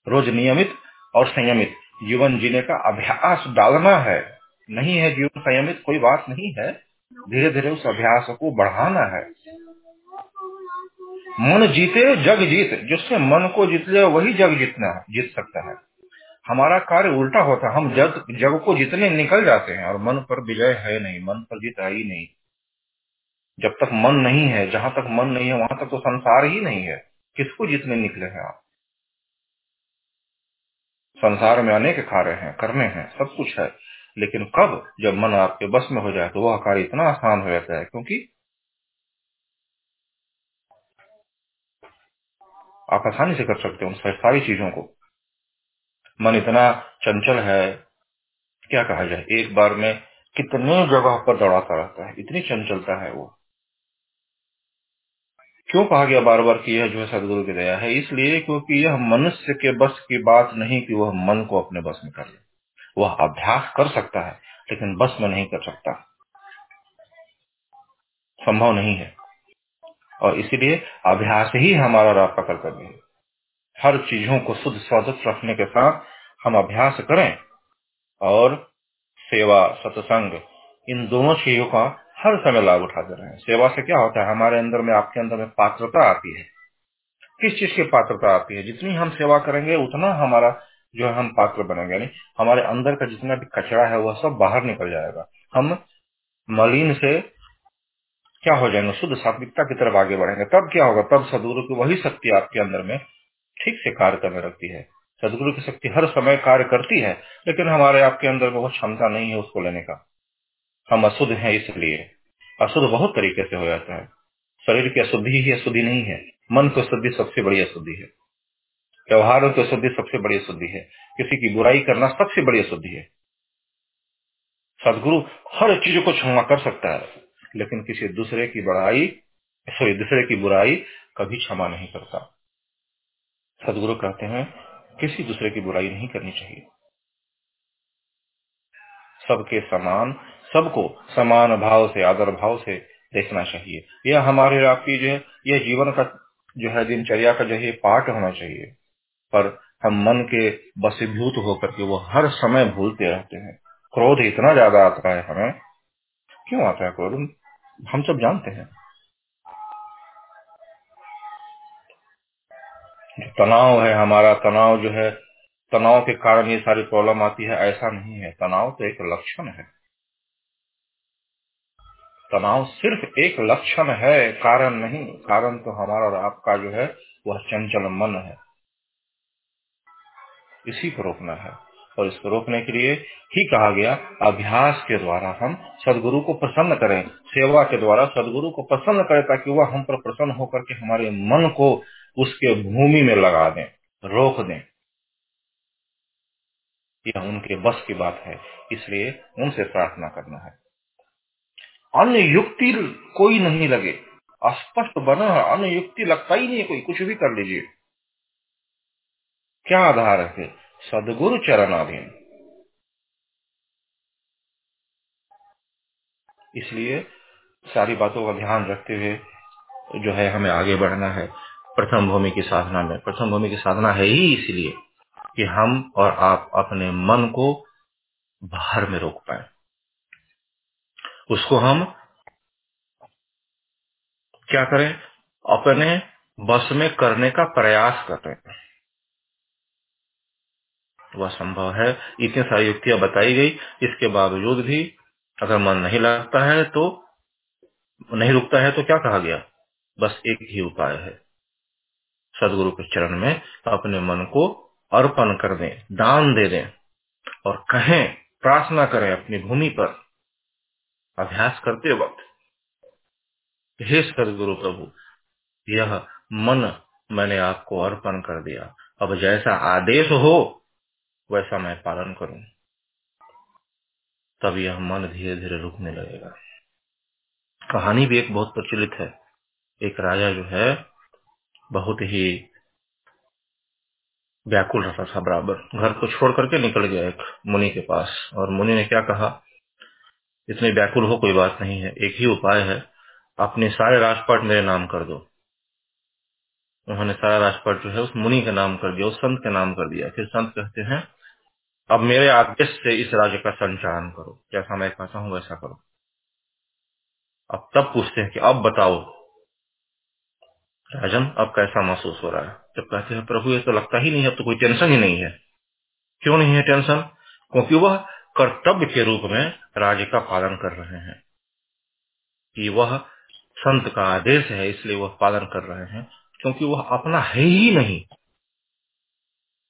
रोज नियमित और संयमित जीवन जीने का अभ्यास डालना है। नहीं है जीवन संयमित, कोई बात नहीं है। धीरे धीरे उस अभ्यास को बढ़ाना है। मन जीते, जग जीत। जिससे मन को जीत ले, वही जग जीतना, जीत सकता है। हमारा कार्य उल्टा होता हम जग जग को जितने निकल जाते हैं, और मन पर विजय है नहीं, मन पर जीत ही नहीं, जब तक मन नहीं है, जहाँ तक मन नहीं है, वहाँ तक तो संसार ही नहीं है। किसको जितने निकले हैं आप? संसार में अनेक कार्य हैं करने हैं, सब कुछ है। लेकिन कब जब मन आपके बस में हो जाए तो वह कार्य इतना आसान हो जाता है, क्योंकि आप आसानी से कर सकते हो उन सारी चीज़ों को। मन इतना चंचल है। क्या कहा जाए? एक बार में कितने जगह पर दौड़ाता रहता है, इतनी चंचलता है वो। क्यों कहा गया बार बार कि यह जो है सदगुरु की दया है? इसलिए क्योंकि यह मनुष्य के बस की बात नहीं कि वह मन को अपने बस में कर ले। वह अभ्यास कर सकता है, लेकिन बस में नहीं कर सकता। संभव नहीं है। और इसीलिए अभ्यास ही हमारा आपका कर्तव्य है। हर चीज़ों को शुद्ध स्वादिष्ट रखने के साथ हम अभ्यास करें और सेवा, सत्संग, इन दोनों चीज़ों का हर समय लाभ उठा उठाते रहे। सेवा से क्या होता है? हमारे अंदर में, आपके अंदर में पात्रता आती है। किस चीज़ की पात्रता आती है? जितनी हम सेवा करेंगे, उतना हमारा जो है, हम पात्र बनेंगे। यानी हमारे अंदर का जितना भी कचरा है, वह सब बाहर निकल जाएगा। हम मलिन से क्या हो जाएँगे? शुद्ध सात्विकता की तरफ़ आगे बढ़ेंगे। तब क्या होगा? तब सदगुरु की वही शक्ति आपके अंदर में ठीक से कार्य करने लगती है। सदगुरु की शक्ति हर समय कार्य करती है, लेकिन हमारे आपके अंदर बहुत क्षमता नहीं है उसको लेने का। हम अशुद्ध हैं इसलिए। अशुद्ध बहुत तरीके से हो जाता है। शरीर की अशुद्धि ही अशुद्धि नहीं है। मन की अशुद्धि सबसे बड़ी अशुद्धि है। व्यवहारों की अशुद्धि सबसे बड़ी अशुद्धि है। किसी की बुराई करना सबसे बड़ी अशुद्धि है। सदगुरु हर चीज़ को क्षमा कर सकता है, लेकिन किसी दूसरे की बड़ाई, सॉरी, दूसरे की बुराई कभी क्षमा नहीं करता। सदगुरु कहते हैं, किसी दूसरे की बुराई नहीं करनी चाहिए। सबके समान, सबको समान भाव से, आदर भाव से देखना चाहिए। यह हमारे आपकी जो है, यह जीवन का जो है, दिनचर्या का जो है पाठ होना चाहिए। पर हम मन के बसीभूत होकर के वो हर समय भूलते रहते हैं। क्रोध इतना ज़्यादा आता है हमें। क्यों आता है क्रोध? हम सब जानते हैं। तनाव है, हमारा तनाव जो है, तनाव के कारण ये सारी प्रॉब्लम आती है, ऐसा नहीं है। तनाव तो एक लक्षण है। तनाव सिर्फ़ एक लक्षण है, कारण नहीं। कारण तो हमारा और आपका जो है, वह चंचल मन है। इसी को रोकना है। और इसको रोकने के लिए ही कहा गया, अभ्यास के द्वारा हम सदगुरु को प्रसन्न करें। सेवा के द्वारा सदगुरु को प्रसन्न करें, ताकि वह हम पर प्रसन्न होकर के हमारे मन को उसके भूमि में लगा दें, रोक दें। यह उनके बस की बात है, इसलिए उनसे प्रार्थना करना है। अन्य युक्ति कोई नहीं लगे। स्पष्ट बना है, अन्य युक्ति लगता ही नहीं कोई, कुछ भी कर लीजिए। क्या आधार है सदगुरु चरणाधीन। इसलिए सारी बातों का ध्यान रखते हुए जो है हमें आगे बढ़ना है। प्रथम भूमि की साधना में। प्रथम भूमि की साधना है ही इसलिए कि हम और आप अपने मन को बाहर में रोक पाए। उसको हम क्या करें? अपने बस में करने का प्रयास करें वह संभव है। इतनी सारी युक्तियाँ बताई गई। इसके बावजूद भी अगर मन नहीं लगता है तो नहीं रुकता है तो क्या कहा गया? बस एक ही उपाय है। सदगुरु के चरण में अपने मन को अर्पण कर दें, दान दे दें और कहें, प्रार्थना करें अपनी भूमि पर। अभ्यास करते वक्त, हे सदगुरु प्रभु, यह मन मैंने आपको अर्पण कर दिया। अब जैसा आदेश हो, वैसा मैं पालन करूँ। तब यह मन धीरे धीरे रुकने लगेगा। कहानी भी एक बहुत प्रचलित है। एक राजा जो है बहुत ही व्याकुल रहता था, बराबर। घर को छोड़ करके निकल गया एक मुनि के पास, और मुनि ने क्या कहा, इतने व्याकुल हो कोई बात नहीं है, एक ही उपाय है, अपने सारे राजपाट मेरे नाम कर दो। उन्होंने सारा राजपाट जो है उस मुनि के नाम कर दिया, उस संत के नाम कर दिया। फिर संत कहते हैं, अब मेरे आदेश से इस राज्य का संचालन करो। जैसा मैं कहता हूँ, वैसा करो। अब तब पूछते हैं कि, अब बताओ राजन अब कैसा महसूस हो रहा है? जब कहते हैं, प्रभु, ये तो लगता ही नहीं, अब तो कोई टेंशन ही नहीं है। क्यों नहीं है टेंशन? क्योंकि वह कर्तव्य के रूप में राज्य का पालन कर रहे हैं। कि वह संत का आदेश है, इसलिए वह पालन कर रहे हैं, क्योंकि वह अपना है ही नहीं।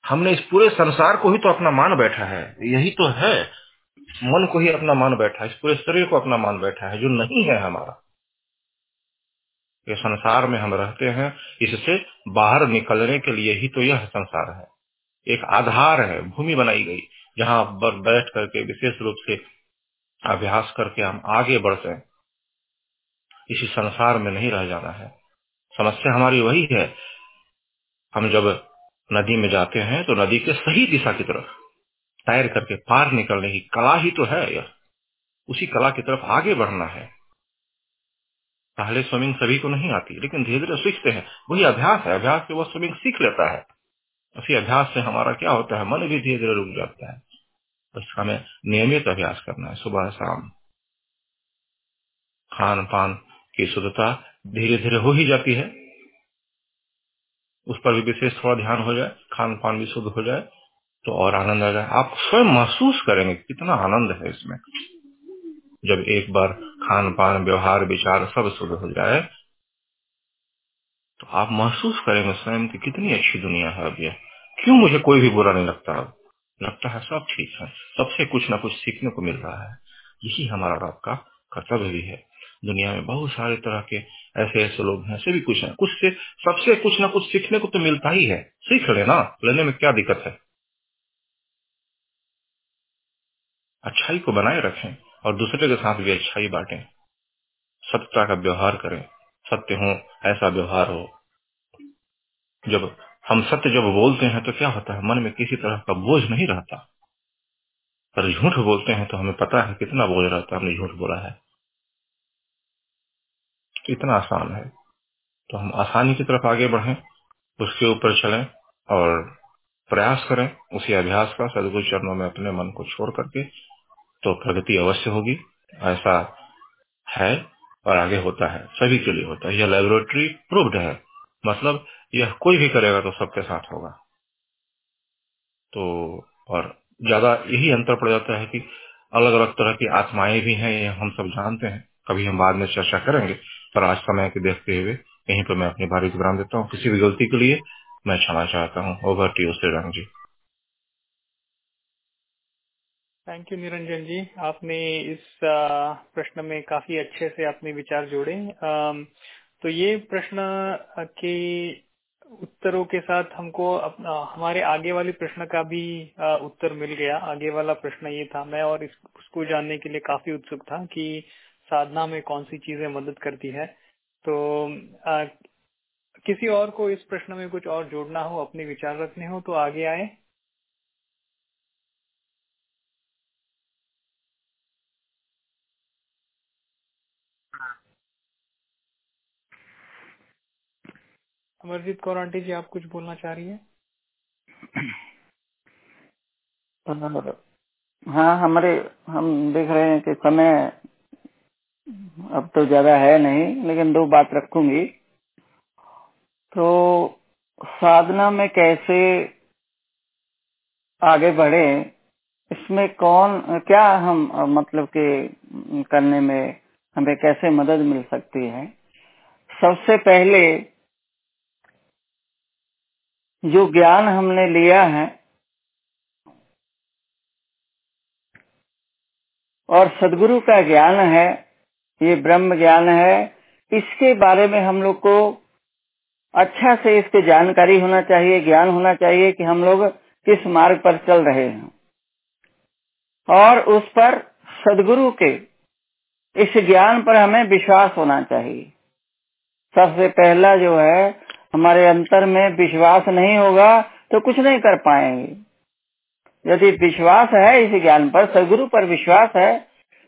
हमने इस पूरे संसार को ही तो अपना मान बैठा है। यही तो है। मन को ही अपना मान बैठा है। इस पूरे शरीर को अपना मान बैठा है, जो नहीं है हमारा। ये संसार में हम रहते हैं, इससे बाहर निकलने के लिए ही तो यह संसार है। एक आधार है, भूमि बनाई गई, जहाँ बैठ करके विशेष रूप से अभ्यास करके हम आगे बढ़ते हैं। इसी संसार में नहीं रह जाना है। समस्या हमारी वही है, हम जब नदी में जाते हैं तो नदी के सही दिशा की तरफ़, तैर करके पार निकलने की कला ही तो है यह। उसी कला की तरफ़ आगे बढ़ना है। पहले स्विमिंग सभी को नहीं आती, लेकिन धीरे धीरे सीखते हैं। वही अभ्यास है, अभ्यास से वो स्विमिंग सीख लेता है। उसी अभ्यास से हमारा क्या होता है, मन भी धीरे धीरे रुक जाता है। बस हमें नियमित अभ्यास करना है, सुबह शाम। खान पान की शुद्धता धीरे धीरे हो ही जाती है। उस पर भी विशेष थोड़ा ध्यान हो जाए खान पान भी शुद्ध हो जाए तो और आनंद आ जाए। आप स्वयं महसूस करेंगे कितना आनंद है इसमें। जब एक बार खान पान व्यवहार, विचार सब शुद्ध हो जाए तो आप महसूस करेंगे स्वयं की कितनी अच्छी दुनिया है अब यह क्यों मुझे कोई भी बुरा नहीं लगता अब? लगता है सब ठीक है, सबसे कुछ ना कुछ सीखने को मिल रहा है। यही हमारा रब का कर्तव्य भी है। दुनिया में बहुत सारे तरह के ऐसे ऐसे लोग हैं से भी कुछ है। कुछ से, सबसे कुछ ना कुछ सीखने को तो मिलता ही है। सीख लेना लेने में क्या दिक्कत है? अच्छाई को बनाए रखें। और दूसरे के साथ भी अच्छाई बांटें। सत्यता का व्यवहार करें। सत्य हो, ऐसा व्यवहार हो। जब हम सत्य जब बोलते हैं तो क्या होता है? मन में किसी तरह का बोझ नहीं रहता। पर झूठ बोलते हैं तो हमें पता है कितना बोझ रहता है, हमने झूठ बोला है। इतना आसान है। तो हम आसानी की तरफ़ आगे बढ़ें, उसके ऊपर चलें और प्रयास करें, उसी अभ्यास का सदगुरु चरणों में अपने मन को छोड़ करके तो प्रगति अवश्य होगी, ऐसा है और आगे होता है, सभी के लिए होता है। यह लेबोरेटरी प्रूव्ड है। मतलब यह कोई भी करेगा तो सबके साथ होगा। तो और ज़्यादा यही अंतर पड़ जाता है कि अलग अलग तरह की आत्माएँ भी हैं ये हम सब जानते हैं। कभी हम बाद में चर्चा करेंगे, पर आज समय के देखते हुए यहीं पर मैं अपनी बारी विराम देता हूँ। किसी भी गलती के लिए मैं क्षमा चाहता हूँ। Over to Shri Ram ji. Thank you Niranjan ji आपने इस प्रश्न में काफ़ी अच्छे से अपने विचार जोड़े। तो ये प्रश्न के उत्तरों के साथ हमको हमारे आगे वाले प्रश्न का भी उत्तर मिल गया। आगे वाला प्रश्न ये था। मैं और इस, उसको जानने के लिए काफ़ी उत्सुक था कि साधना में कौन सी चीज़ें मदद करती है। तो आ, किसी और को इस प्रश्न में कुछ और जोड़ना हो अपने विचार रखने हो तो आगे आए। अमरजीत कौर आंटी जी, आप कुछ बोलना चाह रही है? हाँ हमारे, हम देख रहे हैं कि समय अब तो ज़्यादा है नहीं, लेकिन दो बात रखूँगी। तो साधना में कैसे आगे बढ़े, इसमें कौन, क्या हम मतलब के करने में हमें कैसे मदद मिल सकती है? सबसे पहले जो ज्ञान हमने लिया है और सदगुरु का ज्ञान है, ये ब्रह्म ज्ञान है, इसके बारे में हम लोग को अच्छा से इसकी जानकारी होना चाहिए, ज्ञान होना चाहिए कि हम लोग किस मार्ग पर चल रहे हैं। और उस पर सदगुरु के इस ज्ञान पर हमें विश्वास होना चाहिए। सबसे पहला जो है हमारे अंतर में विश्वास नहीं होगा तो कुछ नहीं कर पाएँगे। यदि विश्वास है इस ज्ञान पर, सदगुरु पर विश्वास है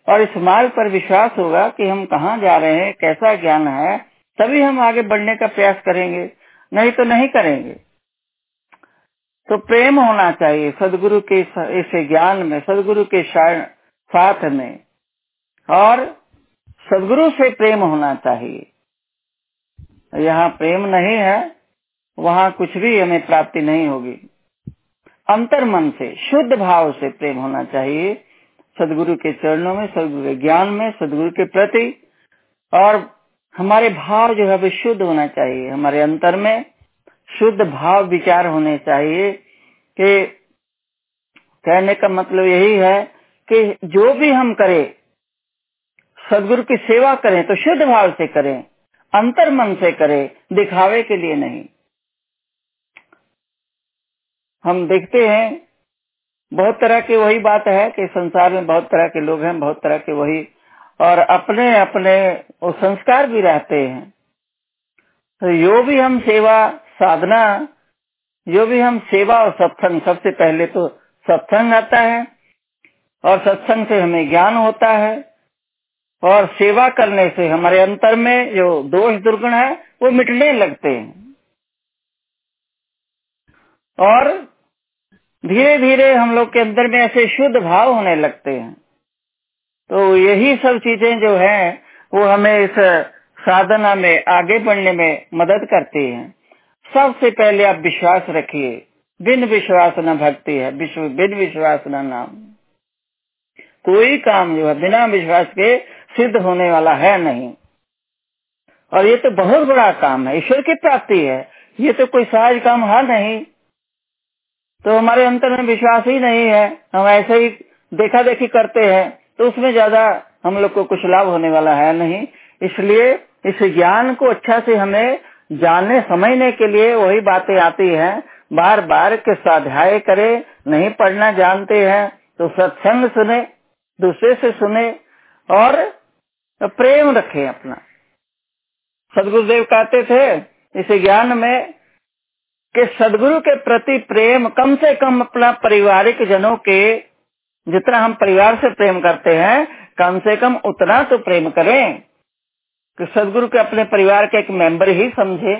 और इस मार्ग पर विश्वास होगा कि हम कहाँ जा रहे हैं, कैसा ज्ञान है, तभी हम आगे बढ़ने का प्रयास करेंगे, नहीं तो नहीं करेंगे। तो प्रेम होना चाहिए सदगुरु के इस ज्ञान में, सदगुरु के साथ में। और सदगुरु से प्रेम होना चाहिए। यहाँ प्रेम नहीं है, वहाँ कुछ भी हमें प्राप्ति नहीं होगी। अंतर मन से, शुद्ध भाव से प्रेम होना चाहिए। सदगुरु के चरणों में, सदगुरु के ज्ञान में, सदगुरु के प्रति। और हमारे भाव जो है, वो शुद्ध होना चाहिए। हमारे अंतर में शुद्ध भाव विचार होने चाहिए कि कहने का मतलब यही है कि जो भी हम करें, सदगुरु की सेवा करें तो शुद्ध भाव से करें। अंतर मन से करे, दिखावे के लिए नहीं। हम देखते हैं, बहुत तरह की वही बात है कि संसार में बहुत तरह के लोग हैं, बहुत तरह के वही, और अपने अपने वो संस्कार भी रहते हैं। तो जो भी हम सेवा साधना जो भी हम सेवा और सत्संग, सबसे पहले तो सत्संग आता है, और सत्संग से हमें ज्ञान होता है। और सेवा करने से हमारे अंतर में जो दोष दुर्गुण है, वो मिटने लगते हैं। और धीरे धीरे हम लोग के अंदर में ऐसे शुद्ध भाव होने लगते हैं। तो यही सब चीज़ें जो है, वो हमें इस साधना में आगे बढ़ने में मदद करती हैं। सबसे पहले आप विश्वास रखिए। बिन विश्वास न भक्ति है बिन विश्वास न नाम। कोई काम जो है, बिना विश्वास के सिद्ध होने वाला है नहीं। और ये तो बहुत बड़ा काम है, ईश्वर की प्राप्ति है। ये तो कोई सहज काम है नहीं। तो हमारे अंतर में विश्वास ही नहीं है। हम ऐसे ही देखा देखी करते हैं तो उसमें ज़्यादा हम लोग को कुछ लाभ होने वाला है नहीं। इसलिए इस ज्ञान को अच्छा से हमें जानने, समझने के लिए वही बातें आती हैं। बार बार के स्वाध्याय करे, नहीं पढ़ना जानते हैं तो सत्संग सुने, दूसरे से सुने, और प्रेम रखे अपना। सदगुरुदेव कहते थे, इस ज्ञान में कि सदगुरु के प्रति प्रेम कम से कम अपना पारिवारिक जनों के जितना हम परिवार से प्रेम करते हैं, कम से कम उतना तो प्रेम करें। कि सदगुरु के अपने परिवार के एक मेंबर ही समझे।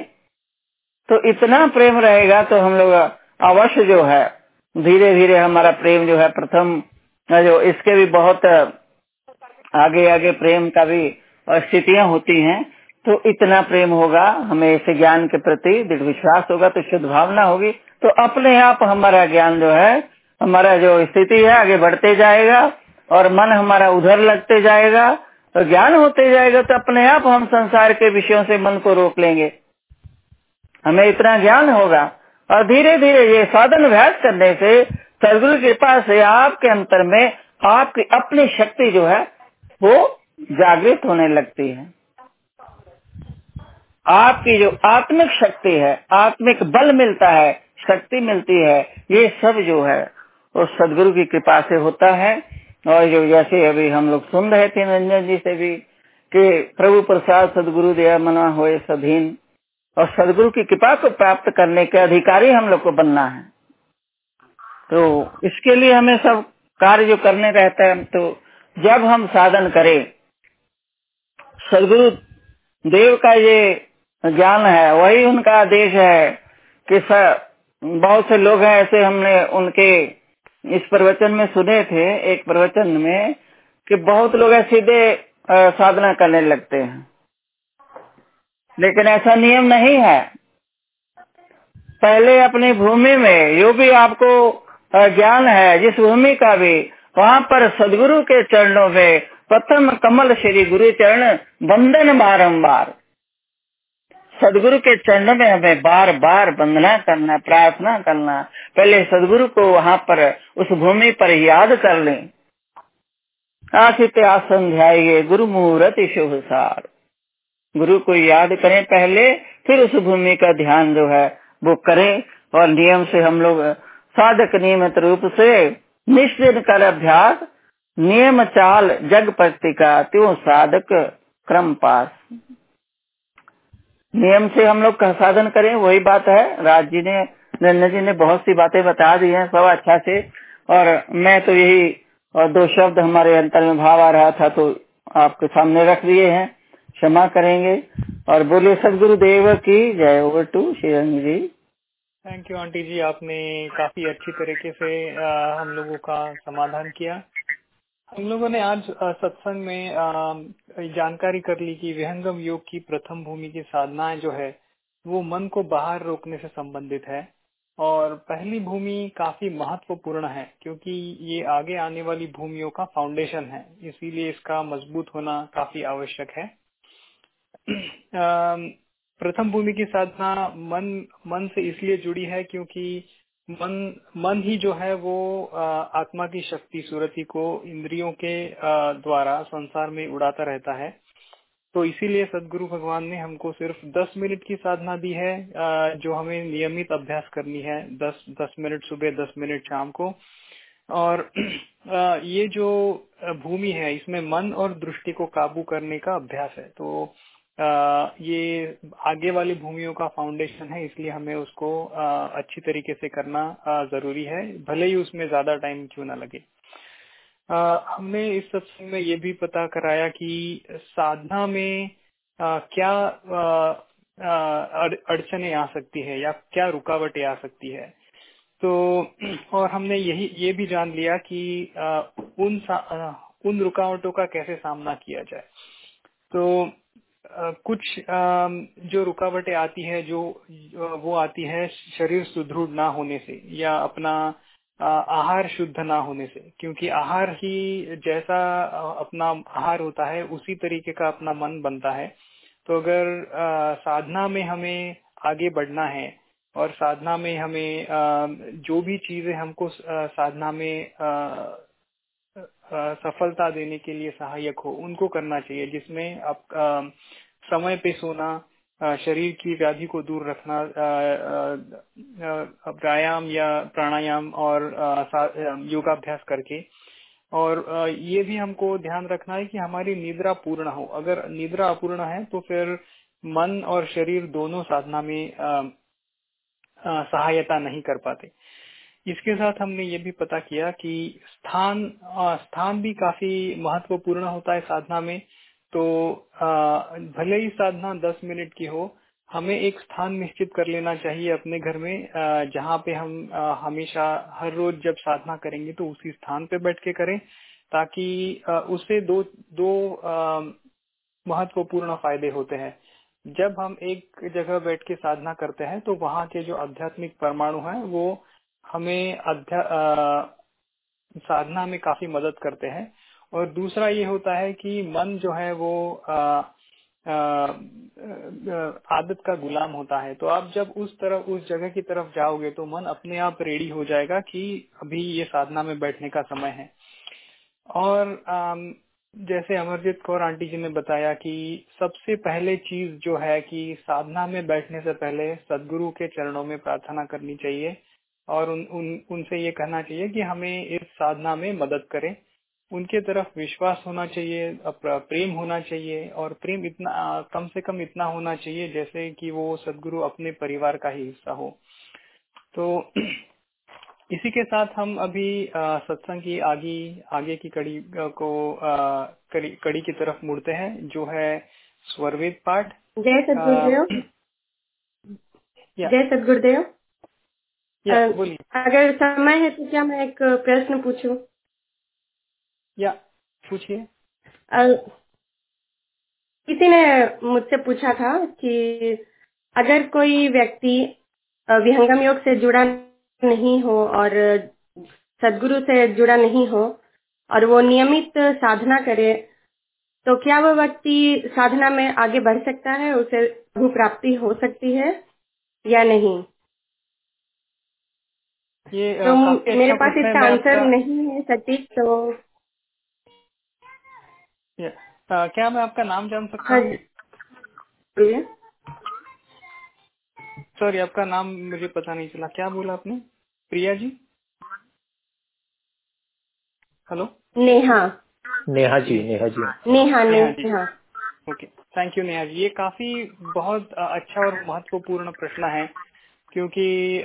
तो इतना प्रेम रहेगा तो हम लोग अवश्य जो है धीरे धीरे हमारा प्रेम जो है प्रथम, जो इसके भी बहुत आगे आगे प्रेम का भी स्थितियाँ होती हैं तो इतना प्रेम होगा, हमें ऐसे ज्ञान के प्रति दृढ़ विश्वास होगा तो शुद्ध भावना होगी। तो अपने आप हमारा ज्ञान जो है, हमारा जो स्थिति है, आगे बढ़ते जाएगा, और मन हमारा उधर लगते जाएगा तो ज्ञान होते जाएगा तो अपने आप हम संसार के विषयों से मन को रोक लेंगे। हमें इतना ज्ञान होगा, और धीरे धीरे ये साधन अभ्यास करने से, सदगुरु कृपा से आपके अंतर में, आपकी अपनी शक्ति जो है वो जागृत होने लगती है। आपकी जो आत्मिक शक्ति है, आत्मिक बल मिलता है, शक्ति मिलती है, ये सब जो है, वो सदगुरु की कृपा से होता है। और जो जैसे अभी हम लोग सुन रहे थे रंजन जी से भी कि प्रभु प्रसाद सदगुरु दया मना हुए सधीन और सदगुरु की कृपा को प्राप्त करने के अधिकारी हम लोग को बनना है। तो इसके लिए हमें सब कार्य जो करने रहता है तो जब हम साधन करें, सदगुरु देव का ये ज्ञान है, वही उनका आदेश है कि सर बहुत से लोग हैं ऐसे हमने उनके इस प्रवचन में सुने थे, एक प्रवचन में, कि बहुत लोग सीधे साधना करने लगते हैं। लेकिन ऐसा नियम नहीं है। पहले अपनी भूमि में, जो भी आपको ज्ञान है, जिस भूमि का भी वहाँ पर सदगुरु के चरणों में प्रथम कमल श्री गुरु चरण बंदन बारंबार। सदगुरु के चरण में हमें बार बार वंदना करना, प्रार्थना करना, पहले सदगुरु को वहाँ पर, उस भूमि पर याद कर लें। आसन गुरु मुहूर्त शुभ सार। गुरु को याद करें पहले, फिर उस भूमि का ध्यान जो है, वो करें। और नियम से हम लोग साधक नियमित रूप से निश्चित कर अभ्यास, नियम चाल, जग का त्यों साधक, क्रम पास नियम से हम लोग का साधन करें, वही बात है। राज जी ने नन्ना जी ने बहुत सी बातें बता दी हैं, सब अच्छा से। और मैं तो यही, और दो शब्द हमारे अंतर में भाव आ रहा था तो आपके सामने रख दिए हैं। क्षमा करेंगे। और बोले सदगुरु देव की जय। Over to Shrirang ji. Thank you aunty ji. आपने काफ़ी अच्छी तरीके से आ, हम लोगों का समाधान किया। हम लोगों ने आज सत्संग में जानकारी कर ली कि विहंगम योग की प्रथम भूमि की साधनाएँ जो है वो मन को बाहर रोकने से संबंधित है। और पहली भूमि काफ़ी महत्वपूर्ण है क्योंकि ये आगे आने वाली भूमियों का फाउंडेशन है। इसीलिए इसका मज़बूत होना काफ़ी आवश्यक है। (clears throat) प्रथम भूमि की साधना मन मन से इसलिए जुड़ी है क्योंकि मन मन ही जो है वो आत्मा की शक्ति सूरती को इंद्रियों के द्वारा संसार में उड़ाता रहता है। तो इसीलिए सदगुरु भगवान ने हमको सिर्फ़ 10 मिनट की साधना दी है जो हमें नियमित अभ्यास करनी है 10 10 मिनट सुबह 10 मिनट शाम को। और ये जो भूमि है, इसमें मन और दृष्टि को काबू करने का अभ्यास है। तो ये आगे वाली भूमियों का फाउंडेशन है, इसलिए हमें उसको अच्छी तरीके से करना ज़रूरी है। भले ही उसमें ज़्यादा टाइम क्यों ना लगे। हमने इस सत्संग में ये भी पता कराया कि साधना में क्या अड़चने आ सकती है या क्या रुकावटें आ सकती है। तो और हमने यही, ये भी जान लिया कि उन उन रुकावटों का कैसे सामना किया जाए। तो कुछ जो रुकावटें आती है, जो वो आती है शरीर सुदृढ़ ना होने से या अपना आहार शुद्ध ना होने से। क्योंकि आहार ही जैसा अपना आहार होता है, उसी तरीके का अपना मन बनता है। तो अगर साधना में हमें आगे बढ़ना है और साधना में हमें जो भी चीज़ें हमको साधना में सफलता देने के लिए सहायक हो, उनको करना चाहिए, जिसमें आप समय पे सोना शरीर की व्याधि को दूर रखना व्यायाम या प्राणायाम और योगाभ्यास करके। और ये भी हमको ध्यान रखना है कि हमारी निद्रा पूर्ण हो। अगर निद्रा अपूर्ण है तो फिर मन और शरीर दोनों साधना में सहायता नहीं कर पाते। इसके साथ हमने ये भी पता किया कि स्थान स्थान भी काफ़ी महत्वपूर्ण होता है साधना में। तो भले ही साधना दस मिनट की हो, हमें एक स्थान निश्चित कर लेना चाहिए अपने घर में जहाँ पे हम हमेशा हर रोज जब साधना करेंगे तो उसी स्थान पे बैठ के करें, ताकि उससे दो दो महत्वपूर्ण फ़ायदे होते हैं। जब हम एक जगह बैठ के साधना करते हैं तो वहाँ के जो आध्यात्मिक परमाणु हैं, वो हमें अध्या साधना में काफ़ी मदद करते हैं। और दूसरा ये होता है कि मन जो है वो आ, आ, आदत का गुलाम होता है। तो आप जब उस तरफ़ उस जगह की तरफ़ जाओगे तो मन अपने आप रेडी हो जाएगा कि अभी ये साधना में बैठने का समय है। और आ, जैसे अमरजीत कौर आंटी जी ने बताया कि सबसे पहले चीज़ जो है कि साधना में बैठने से पहले सदगुरु के चरणों में प्रार्थना करनी चाहिए। और उन, उन उनसे ये कहना चाहिए कि हमें इस साधना में मदद करें। उनके तरफ़ विश्वास होना चाहिए प्रेम होना चाहिए और प्रेम इतना कम से कम इतना होना चाहिए जैसे कि वो सदगुरु अपने परिवार का ही हिस्सा हो। तो (clears throat) इसी के साथ हम अभी सत्संग की आगे आगे की कड़ी को आ, कड़ी, कड़ी की तरफ़ मुड़ते हैं जो है स्वरवेद पाठ। जय सदगुरुदेव। (clears throat) जय सदगुरुदेव। बोलिए। अगर समय है तो क्या मैं एक प्रश्न पूछूँ? या पूछिए। किसी ने मुझसे पूछा था कि अगर कोई व्यक्ति विहंगम योग से जुड़ा नहीं हो और सदगुरु से जुड़ा नहीं हो और वो नियमित साधना करे तो क्या वो व्यक्ति साधना में आगे बढ़ सकता है उसे प्राप्ति हो सकती है या नहीं? ये तो मेरे पास इसका आंसर नहीं है सटीक तो आ, क्या मैं आपका नाम जान सकता हूँ? सॉरी आपका नाम मुझे पता नहीं चला। क्या बोला आपने? Priya ji? Hello? Neha. Neha ji Neha ji. Neha Neha okay thank you Neha ji. ये काफ़ी बहुत अच्छा और महत्वपूर्ण प्रश्न है क्योंकि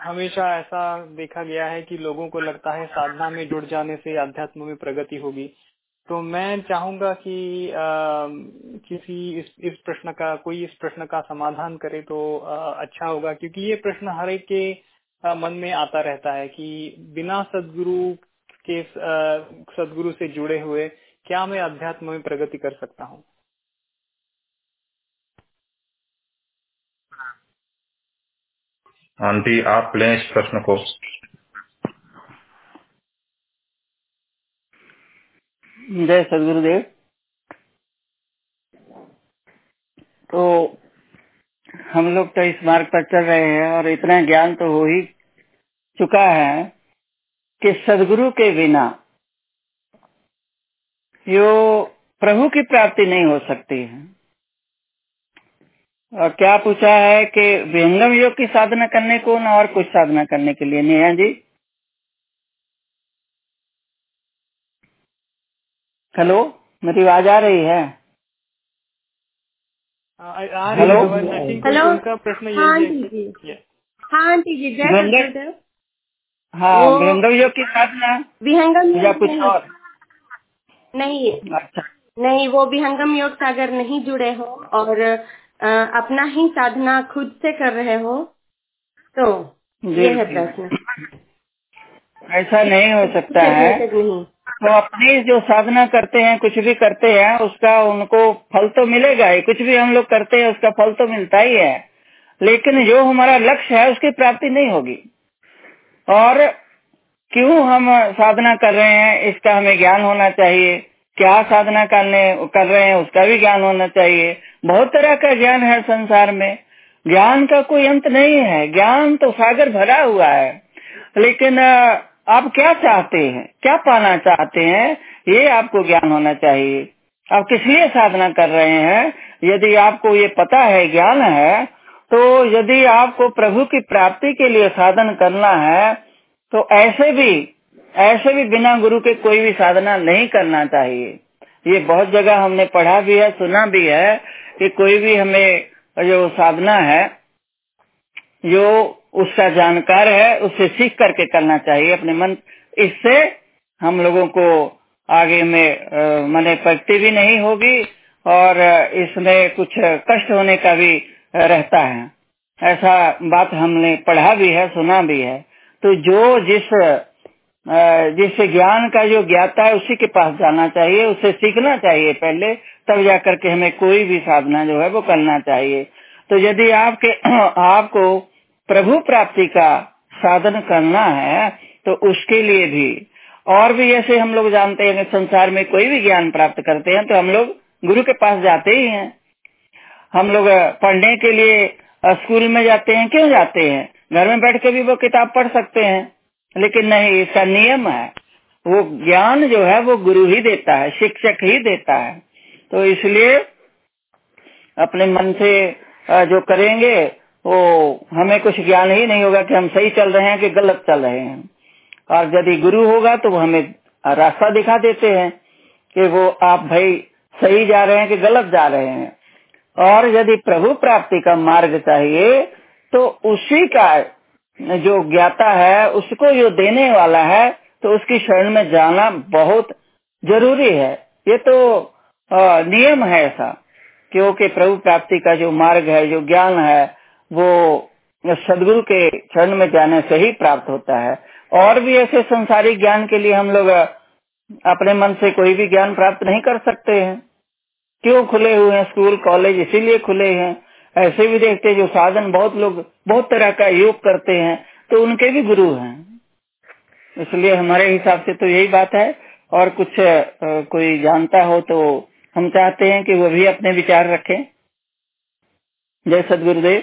हमेशा ऐसा देखा गया है कि लोगों को लगता है साधना में जुड़ जाने से अध्यात्म में प्रगति होगी। तो मैं चाहूँगा कि आ, किसी इस इस प्रश्न का कोई इस प्रश्न का समाधान करे तो आ, अच्छा होगा क्योंकि ये प्रश्न हर एक के आ, मन में आता रहता है कि बिना सदगुरु के सदगुरु से जुड़े हुए क्या मैं अध्यात्म में प्रगति कर सकता हूँ? आंटी, आप लें इस प्रश्न को। जय सदगुरुदेव। तो हम लोग तो इस मार्ग पर चल रहे हैं और इतना ज्ञान तो हो ही चुका है कि सदगुरु के बिना यो प्रभु की प्राप्ति नहीं हो सकती है। क्या पूछा है कि विहंगम योग की साधना करने को न और कुछ साधना करने के लिए? नेहा जी? हेलो मेरी आवाज़ आ रही है? हेलो हेलो उनका प्रश्न हाँ जी जी। हाँ जय विहंगम हाँ विहंगम योग की साधना? विहंगम या कुछ नहीं- और? नहीं। अच्छा। नहीं वो विहंगम योग से अगर नहीं जुड़े हो और अपना ही साधना खुद से कर रहे हो तो ये है प्रश्न। ऐसा नहीं हो सकता है। तो अपनी जो साधना करते हैं कुछ भी करते हैं उसका उनको फल तो मिलेगा ही। कुछ भी हम लोग करते हैं उसका फल तो मिलता ही है। लेकिन जो हमारा लक्ष्य है उसकी प्राप्ति नहीं होगी। और क्यों हम साधना कर रहे हैं इसका हमें ज्ञान होना चाहिए। क्या साधना करने कर रहे हैं उसका भी ज्ञान होना चाहिए। बहुत तरह का ज्ञान है संसार में। ज्ञान का कोई अंत नहीं है। ज्ञान तो सागर भरा हुआ है। लेकिन आप क्या चाहते हैं? क्या पाना चाहते हैं? ये आपको ज्ञान होना चाहिए। आप किस लिए साधना कर रहे हैं? यदि आपको ये पता है, ज्ञान है तो यदि आपको प्रभु की प्राप्ति के लिए साधन करना है तो ऐसे भी ऐसे भी बिना गुरु के कोई भी साधना नहीं करना चाहिए। ये बहुत जगह हमने पढ़ा भी है, सुना भी है कि कोई भी हमें जो साधना है, जो उसका जानकार है उससे सीख करके करना चाहिए अपने मन। इससे हम लोगों को आगे में मने प्रगति भी नहीं होगी और इसमें कुछ कष्ट होने का भी रहता है। ऐसा बात हमने पढ़ा भी है, सुना भी है। तो जो जिस अ, जिस ज्ञान का जो ज्ञाता है उसी के पास जाना चाहिए उससे सीखना चाहिए पहले तब जाकर के हमें कोई भी साधना जो है वो करना चाहिए। तो यदि आपके (clears throat) आपको प्रभु प्राप्ति का साधन करना है तो उसके लिए भी और भी ऐसे हम लोग जानते हैं कि संसार में कोई भी ज्ञान प्राप्त करते हैं तो हम लोग गुरु के पास जाते ही हैं। हम लोग पढ़ने के लिए स्कूल में जाते हैं क्यों जाते हैं? घर में बैठ के भी वो किताब पढ़ सकते हैं। लेकिन नहीं, इसका नियम है। वो ज्ञान जो है, वो गुरु ही देता है, शिक्षक ही देता है। तो इसलिए अपने मन से जो करेंगे, वो हमें कुछ ज्ञान ही नहीं होगा कि हम सही चल रहे हैं कि गलत चल रहे हैं। और यदि गुरु होगा तो वो हमें रास्ता दिखा देते हैं कि वो आप भाई सही जा रहे हैं कि गलत जा रहे हैं। और यदि प्रभु प्राप्ति का मार्ग चाहिए तो उसी का जो ज्ञाता है, उसको जो देने वाला है तो उसकी शरण में जाना बहुत ज़रूरी है। ये तो नियम है ऐसा, क्योंकि प्रभु प्राप्ति का जो मार्ग है, जो ज्ञान है, वो सदगुरु के शरण में जाने से ही प्राप्त होता है। और भी ऐसे संसारिक ज्ञान के लिए हम लोग अपने मन से कोई भी ज्ञान प्राप्त नहीं कर सकते हैं। क्यों खुले हुए हैं? स्कूल, कॉलेज इसीलिए खुले हैं ऐसे भी देखते हैं जो साधन बहुत लोग बहुत तरह का योग करते हैं तो उनके भी गुरु हैं। इसलिए हमारे हिसाब से तो यही बात है। और कुछ अ, कोई जानता हो तो हम चाहते हैं कि वो भी अपने विचार रखें। जय सदगुरुदेव।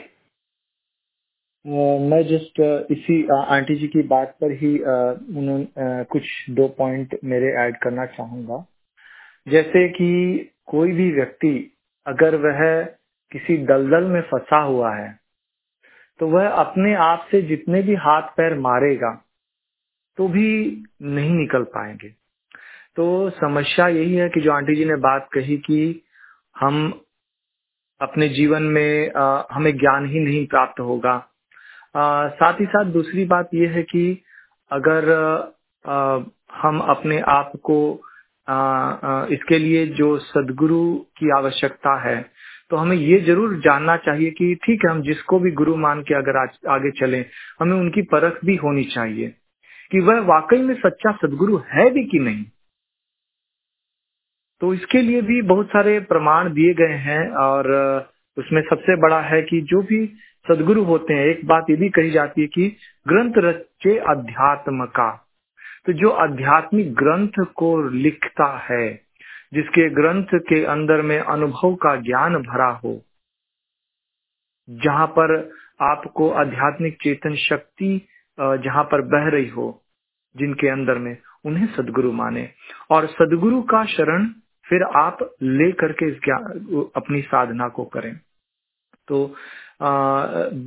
मैं जस्ट इसी आंटी जी की बात पर ही उन्होंने कुछ दो पॉइंट मेरे ऐड करना चाहूँगा। जैसे कि कोई भी व्यक्ति अगर वह किसी दलदल में फंसा हुआ है तो वह अपने आप से जितने भी हाथ पैर मारेगा तो भी नहीं निकल पाएँगे। तो समस्या यही है कि जो आंटी जी ने बात कही कि हम अपने जीवन में अ, हमें ज्ञान ही नहीं प्राप्त होगा। अ, साथ ही साथ दूसरी बात यह है कि अगर अ, हम अपने आप को अ, अ, इसके लिए जो सदगुरु की आवश्यकता है तो हमें ये ज़रूर जानना चाहिए कि ठीक है, हम जिसको भी गुरु मान के अगर आज आगे चलें, हमें उनकी परख भी होनी चाहिए कि वह वाकई में सच्चा सदगुरु है भी कि नहीं। तो इसके लिए भी बहुत सारे प्रमाण दिए गए हैं और उसमें सबसे बड़ा है कि जो भी सदगुरु होते हैं, एक बात ये भी कही जाती है कि ग्रंथ रचे अध्यात्म का। तो जो आध्यात्मिक ग्रंथ को लिखता है जिसके ग्रंथ के अंदर में अनुभव का ज्ञान भरा हो जहाँ पर आपको आध्यात्मिक चेतन शक्ति जहाँ पर बह रही हो जिनके अंदर में उन्हें सदगुरु माने। और सदगुरु का शरण फिर आप ले करके इस अपनी साधना को करें। तो आ,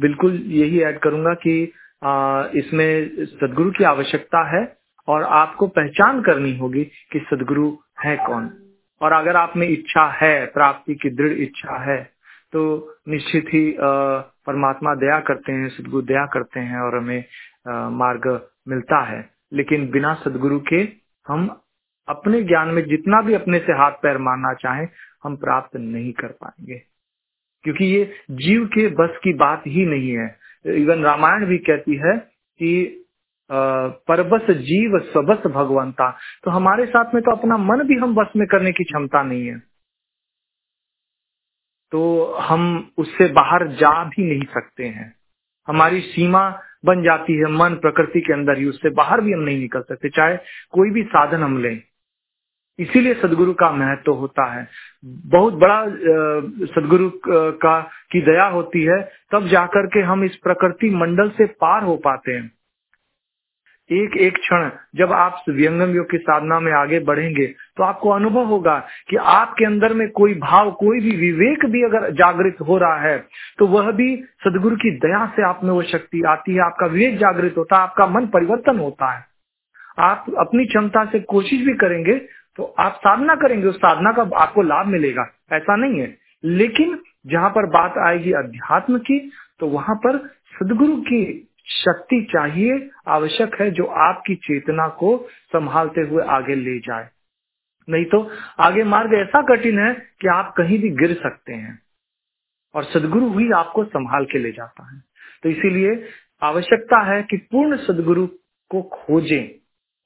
बिल्कुल यही ऐड करूँगा कि आ, इसमें सदगुरु की आवश्यकता है और आपको पहचान करनी होगी कि सदगुरु है कौन। और अगर आप में इच्छा है, प्राप्ति की दृढ़ इच्छा है तो निश्चित ही परमात्मा दया करते हैं, सदगुरु दया करते हैं और हमें मार्ग मिलता है। लेकिन बिना सदगुरु के हम अपने ज्ञान में जितना भी अपने से हाथ पैर मारना चाहें, हम प्राप्त नहीं कर पाएँगे। क्योंकि ये जीव के बस की बात ही नहीं है। इवन रामायण भी कहती है कि परबस जीव सबस भगवंता। तो हमारे साथ में तो अपना मन भी हम बस में करने की क्षमता नहीं है। तो हम उससे बाहर जा भी नहीं सकते हैं। हमारी सीमा बन जाती है मन प्रकृति के अंदर ही, उससे बाहर भी हम नहीं निकल सकते। चाहे कोई भी साधन हम लें। इसीलिए सदगुरु का महत्व तो होता है। बहुत बड़ा सदगुरु का, की दया होती है, तब जाकर के हम इस प्रकृति मंडल से पार हो पाते हैं। एक एक क्षण जब आप व्यंगम योग की साधना में आगे बढ़ेंगे तो आपको अनुभव होगा कि आपके अंदर में कोई भाव, कोई भी विवेक भी अगर जागृत हो रहा है तो वह भी सदगुरु की दया से आप में वो शक्ति आती है, आपका विवेक जागृत होता है, आपका मन परिवर्तन होता है। आप अपनी क्षमता से कोशिश भी करेंगे तो आप साधना करेंगे, उस साधना का आपको लाभ मिलेगा, ऐसा नहीं है। लेकिन जहाँ पर बात आएगी अध्यात्म की तो वहाँ पर सदगुरु की शक्ति चाहिए आवश्यक है जो आपकी चेतना को संभालते हुए आगे ले जाए। नहीं तो आगे मार्ग ऐसा कठिन है कि आप कहीं भी गिर सकते हैं और सदगुरु ही आपको संभाल के ले जाता है। तो इसीलिए आवश्यकता है कि पूर्ण सदगुरु को खोजें,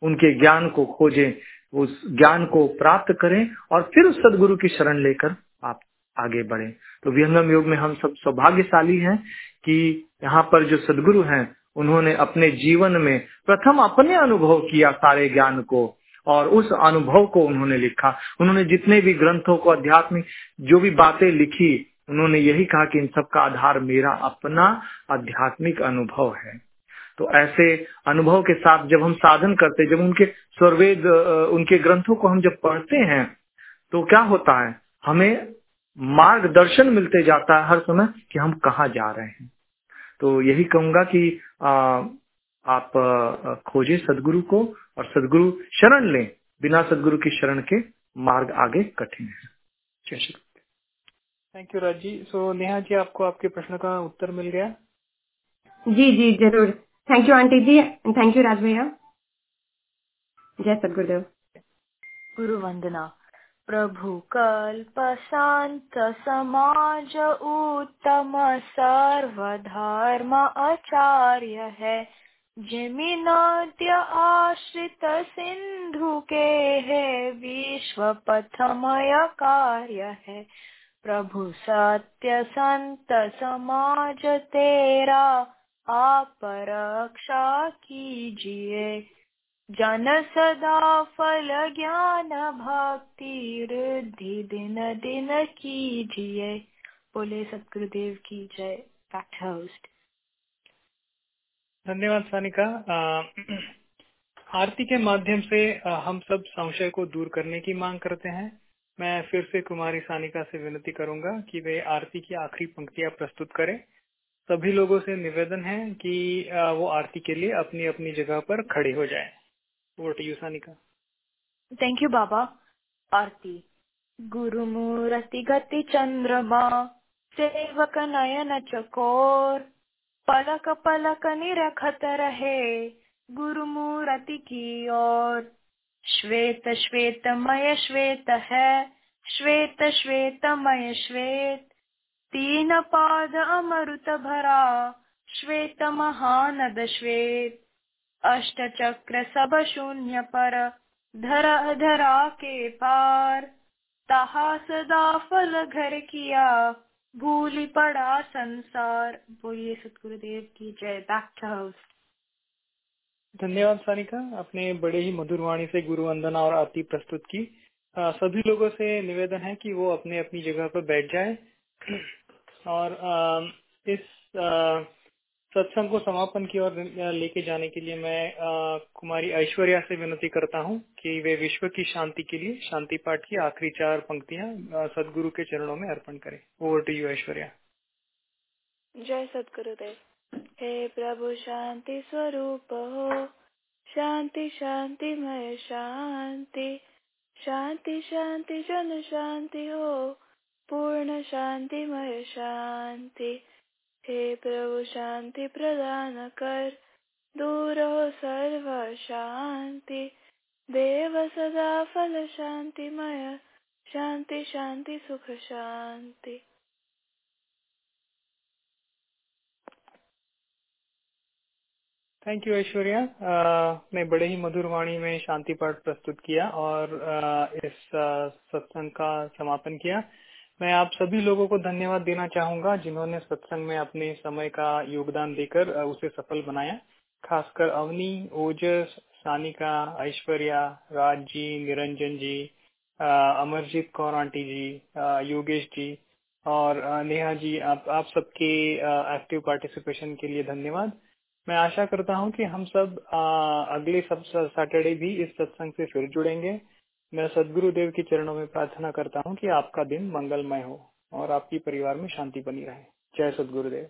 उनके ज्ञान को खोजें, उस ज्ञान को प्राप्त करें और फिर उस सदगुरु की शरण लेकर आप आगे बढ़े। तो विहंगम योग में हम सब सौभाग्यशाली हैं कि यहाँ पर जो सदगुरु हैं, उन्होंने अपने जीवन में प्रथम अपने अनुभव किया सारे ज्ञान को और उस अनुभव को उन्होंने लिखा। उन्होंने जितने भी ग्रंथों को, आध्यात्मिक जो भी बातें लिखी, उन्होंने यही कहा कि इन सब का आधार मेरा अपना आध्यात्मिक अनुभव है। तो ऐसे अनुभव के साथ जब हम साधन करते, जब उनके स्वर्वेद उनके ग्रंथों को हम जब पढ़ते हैं तो क्या होता है? हमें मार्गदर्शन मिलते जाता है हर समय कि हम कहा जा रहे हैं। तो यही कहूँगा कि आ, आप खोजे सदगुरु को और सदगुरु शरण लें बिना सदगुरु की शरण के मार्ग आगे कठिन है। जय Shri thank you Raj ji so Neha ji आपको आपके प्रश्न का उत्तर मिल गया? जी जी ज़रूर। Thank you aunty ji thank you Raj भैया जय सदगुरुदेव। गुरु वंदना। प्रभु कल्प शांत समाज उत्तम सर्वधर्म आचार्य है। जिमि नद्य आश्रित सिंधु के है विश्व पथमय कार्य है। प्रभु सत्य संत समाज तेरा, आप रक्षा कीजिए। जन सदा फल ज्ञान भक्ति रिद्धि दिन दिन कीजिए बोले सतगुरुदेव की जय होस्ट धन्यवाद सानिका। (clears throat) आरती के माध्यम से हम सब संशय को दूर करने की मांग करते हैं। मैं फिर से कुमारी सानिका से विनती करूँगा कि वे आरती की आखिरी पंक्तियाँ प्रस्तुत करें। सभी लोगों से निवेदन है कि वो आरती के लिए अपनी अपनी जगह पर खड़े हो जाएँ। Over to you, Sanika. Thank you. आरती गति चंद्रमा सेवक नयन चकोर पलक पलक निरखत रहे गुरुमूर्ति की ओर श्वेत श्वेतमय श्वेत है श्वेत श्वेतमय श्वेत तीन पाद अमृत भरा श्वेत महानद श्वेत अष्ट चक्र सब शून्य पर धरा धरा के पार। तहा सदा फल घर किया भूल पड़ा संसार। बोलिए सतगुरुदेव की जय बैक धन्यवाद सानिका आपने बड़े ही मधुर वाणी से गुरु वंदना और आरती प्रस्तुत की। आ, सभी लोगों से निवेदन है कि वो अपने अपनी जगह पर बैठ जाए। और आ, इस आ, सत्संग को समापन की ओर लेके जाने के लिए मैं आ, कुमारी ऐश्वर्या से विनती करता हूँ कि वे विश्व की शांति के लिए शांति पाठ की आखिरी चार पंक्तियाँ सदगुरु के चरणों में अर्पण करें। Over to you Aishwarya. जय सदगुरुदेव। हे प्रभु शांति स्वरूप हो। शांति शांति मय शांति। शांति शांति जन शांति हो। पूर्ण शांतिमय शांति। हे प्रभु शांति प्रदान कर। दूर हो सर्व शांति। देव सदा फल शांतिमय। शांति शांति सुख शांति। थैंक यू ऐश्वर्या ने बड़े ही मधुर वाणी में शांति पाठ प्रस्तुत किया और uh, इस uh, सत्संग का समापन किया। मैं आप सभी लोगों को धन्यवाद देना चाहूँगा जिन्होंने सत्संग में अपने समय का योगदान देकर उसे सफल बनाया। खासकर अवनी ओजस सानिका ऐश्वर्या राज जी निरंजन जी अमरजीत कौर आंटी जी योगेश जी और नेहा जी आप आप सबके एक्टिव पार्टिसिपेशन के लिए धन्यवाद। मैं आशा करता हूँ कि हम सब आ, अगले सब सैटरडे भी इस सत्संग से फिर जुड़ेंगे। मैं सदगुरुदेव के चरणों में प्रार्थना करता हूँ कि आपका दिन मंगलमय हो और आपकी परिवार में शांति बनी रहे। जय सदगुरुदेव।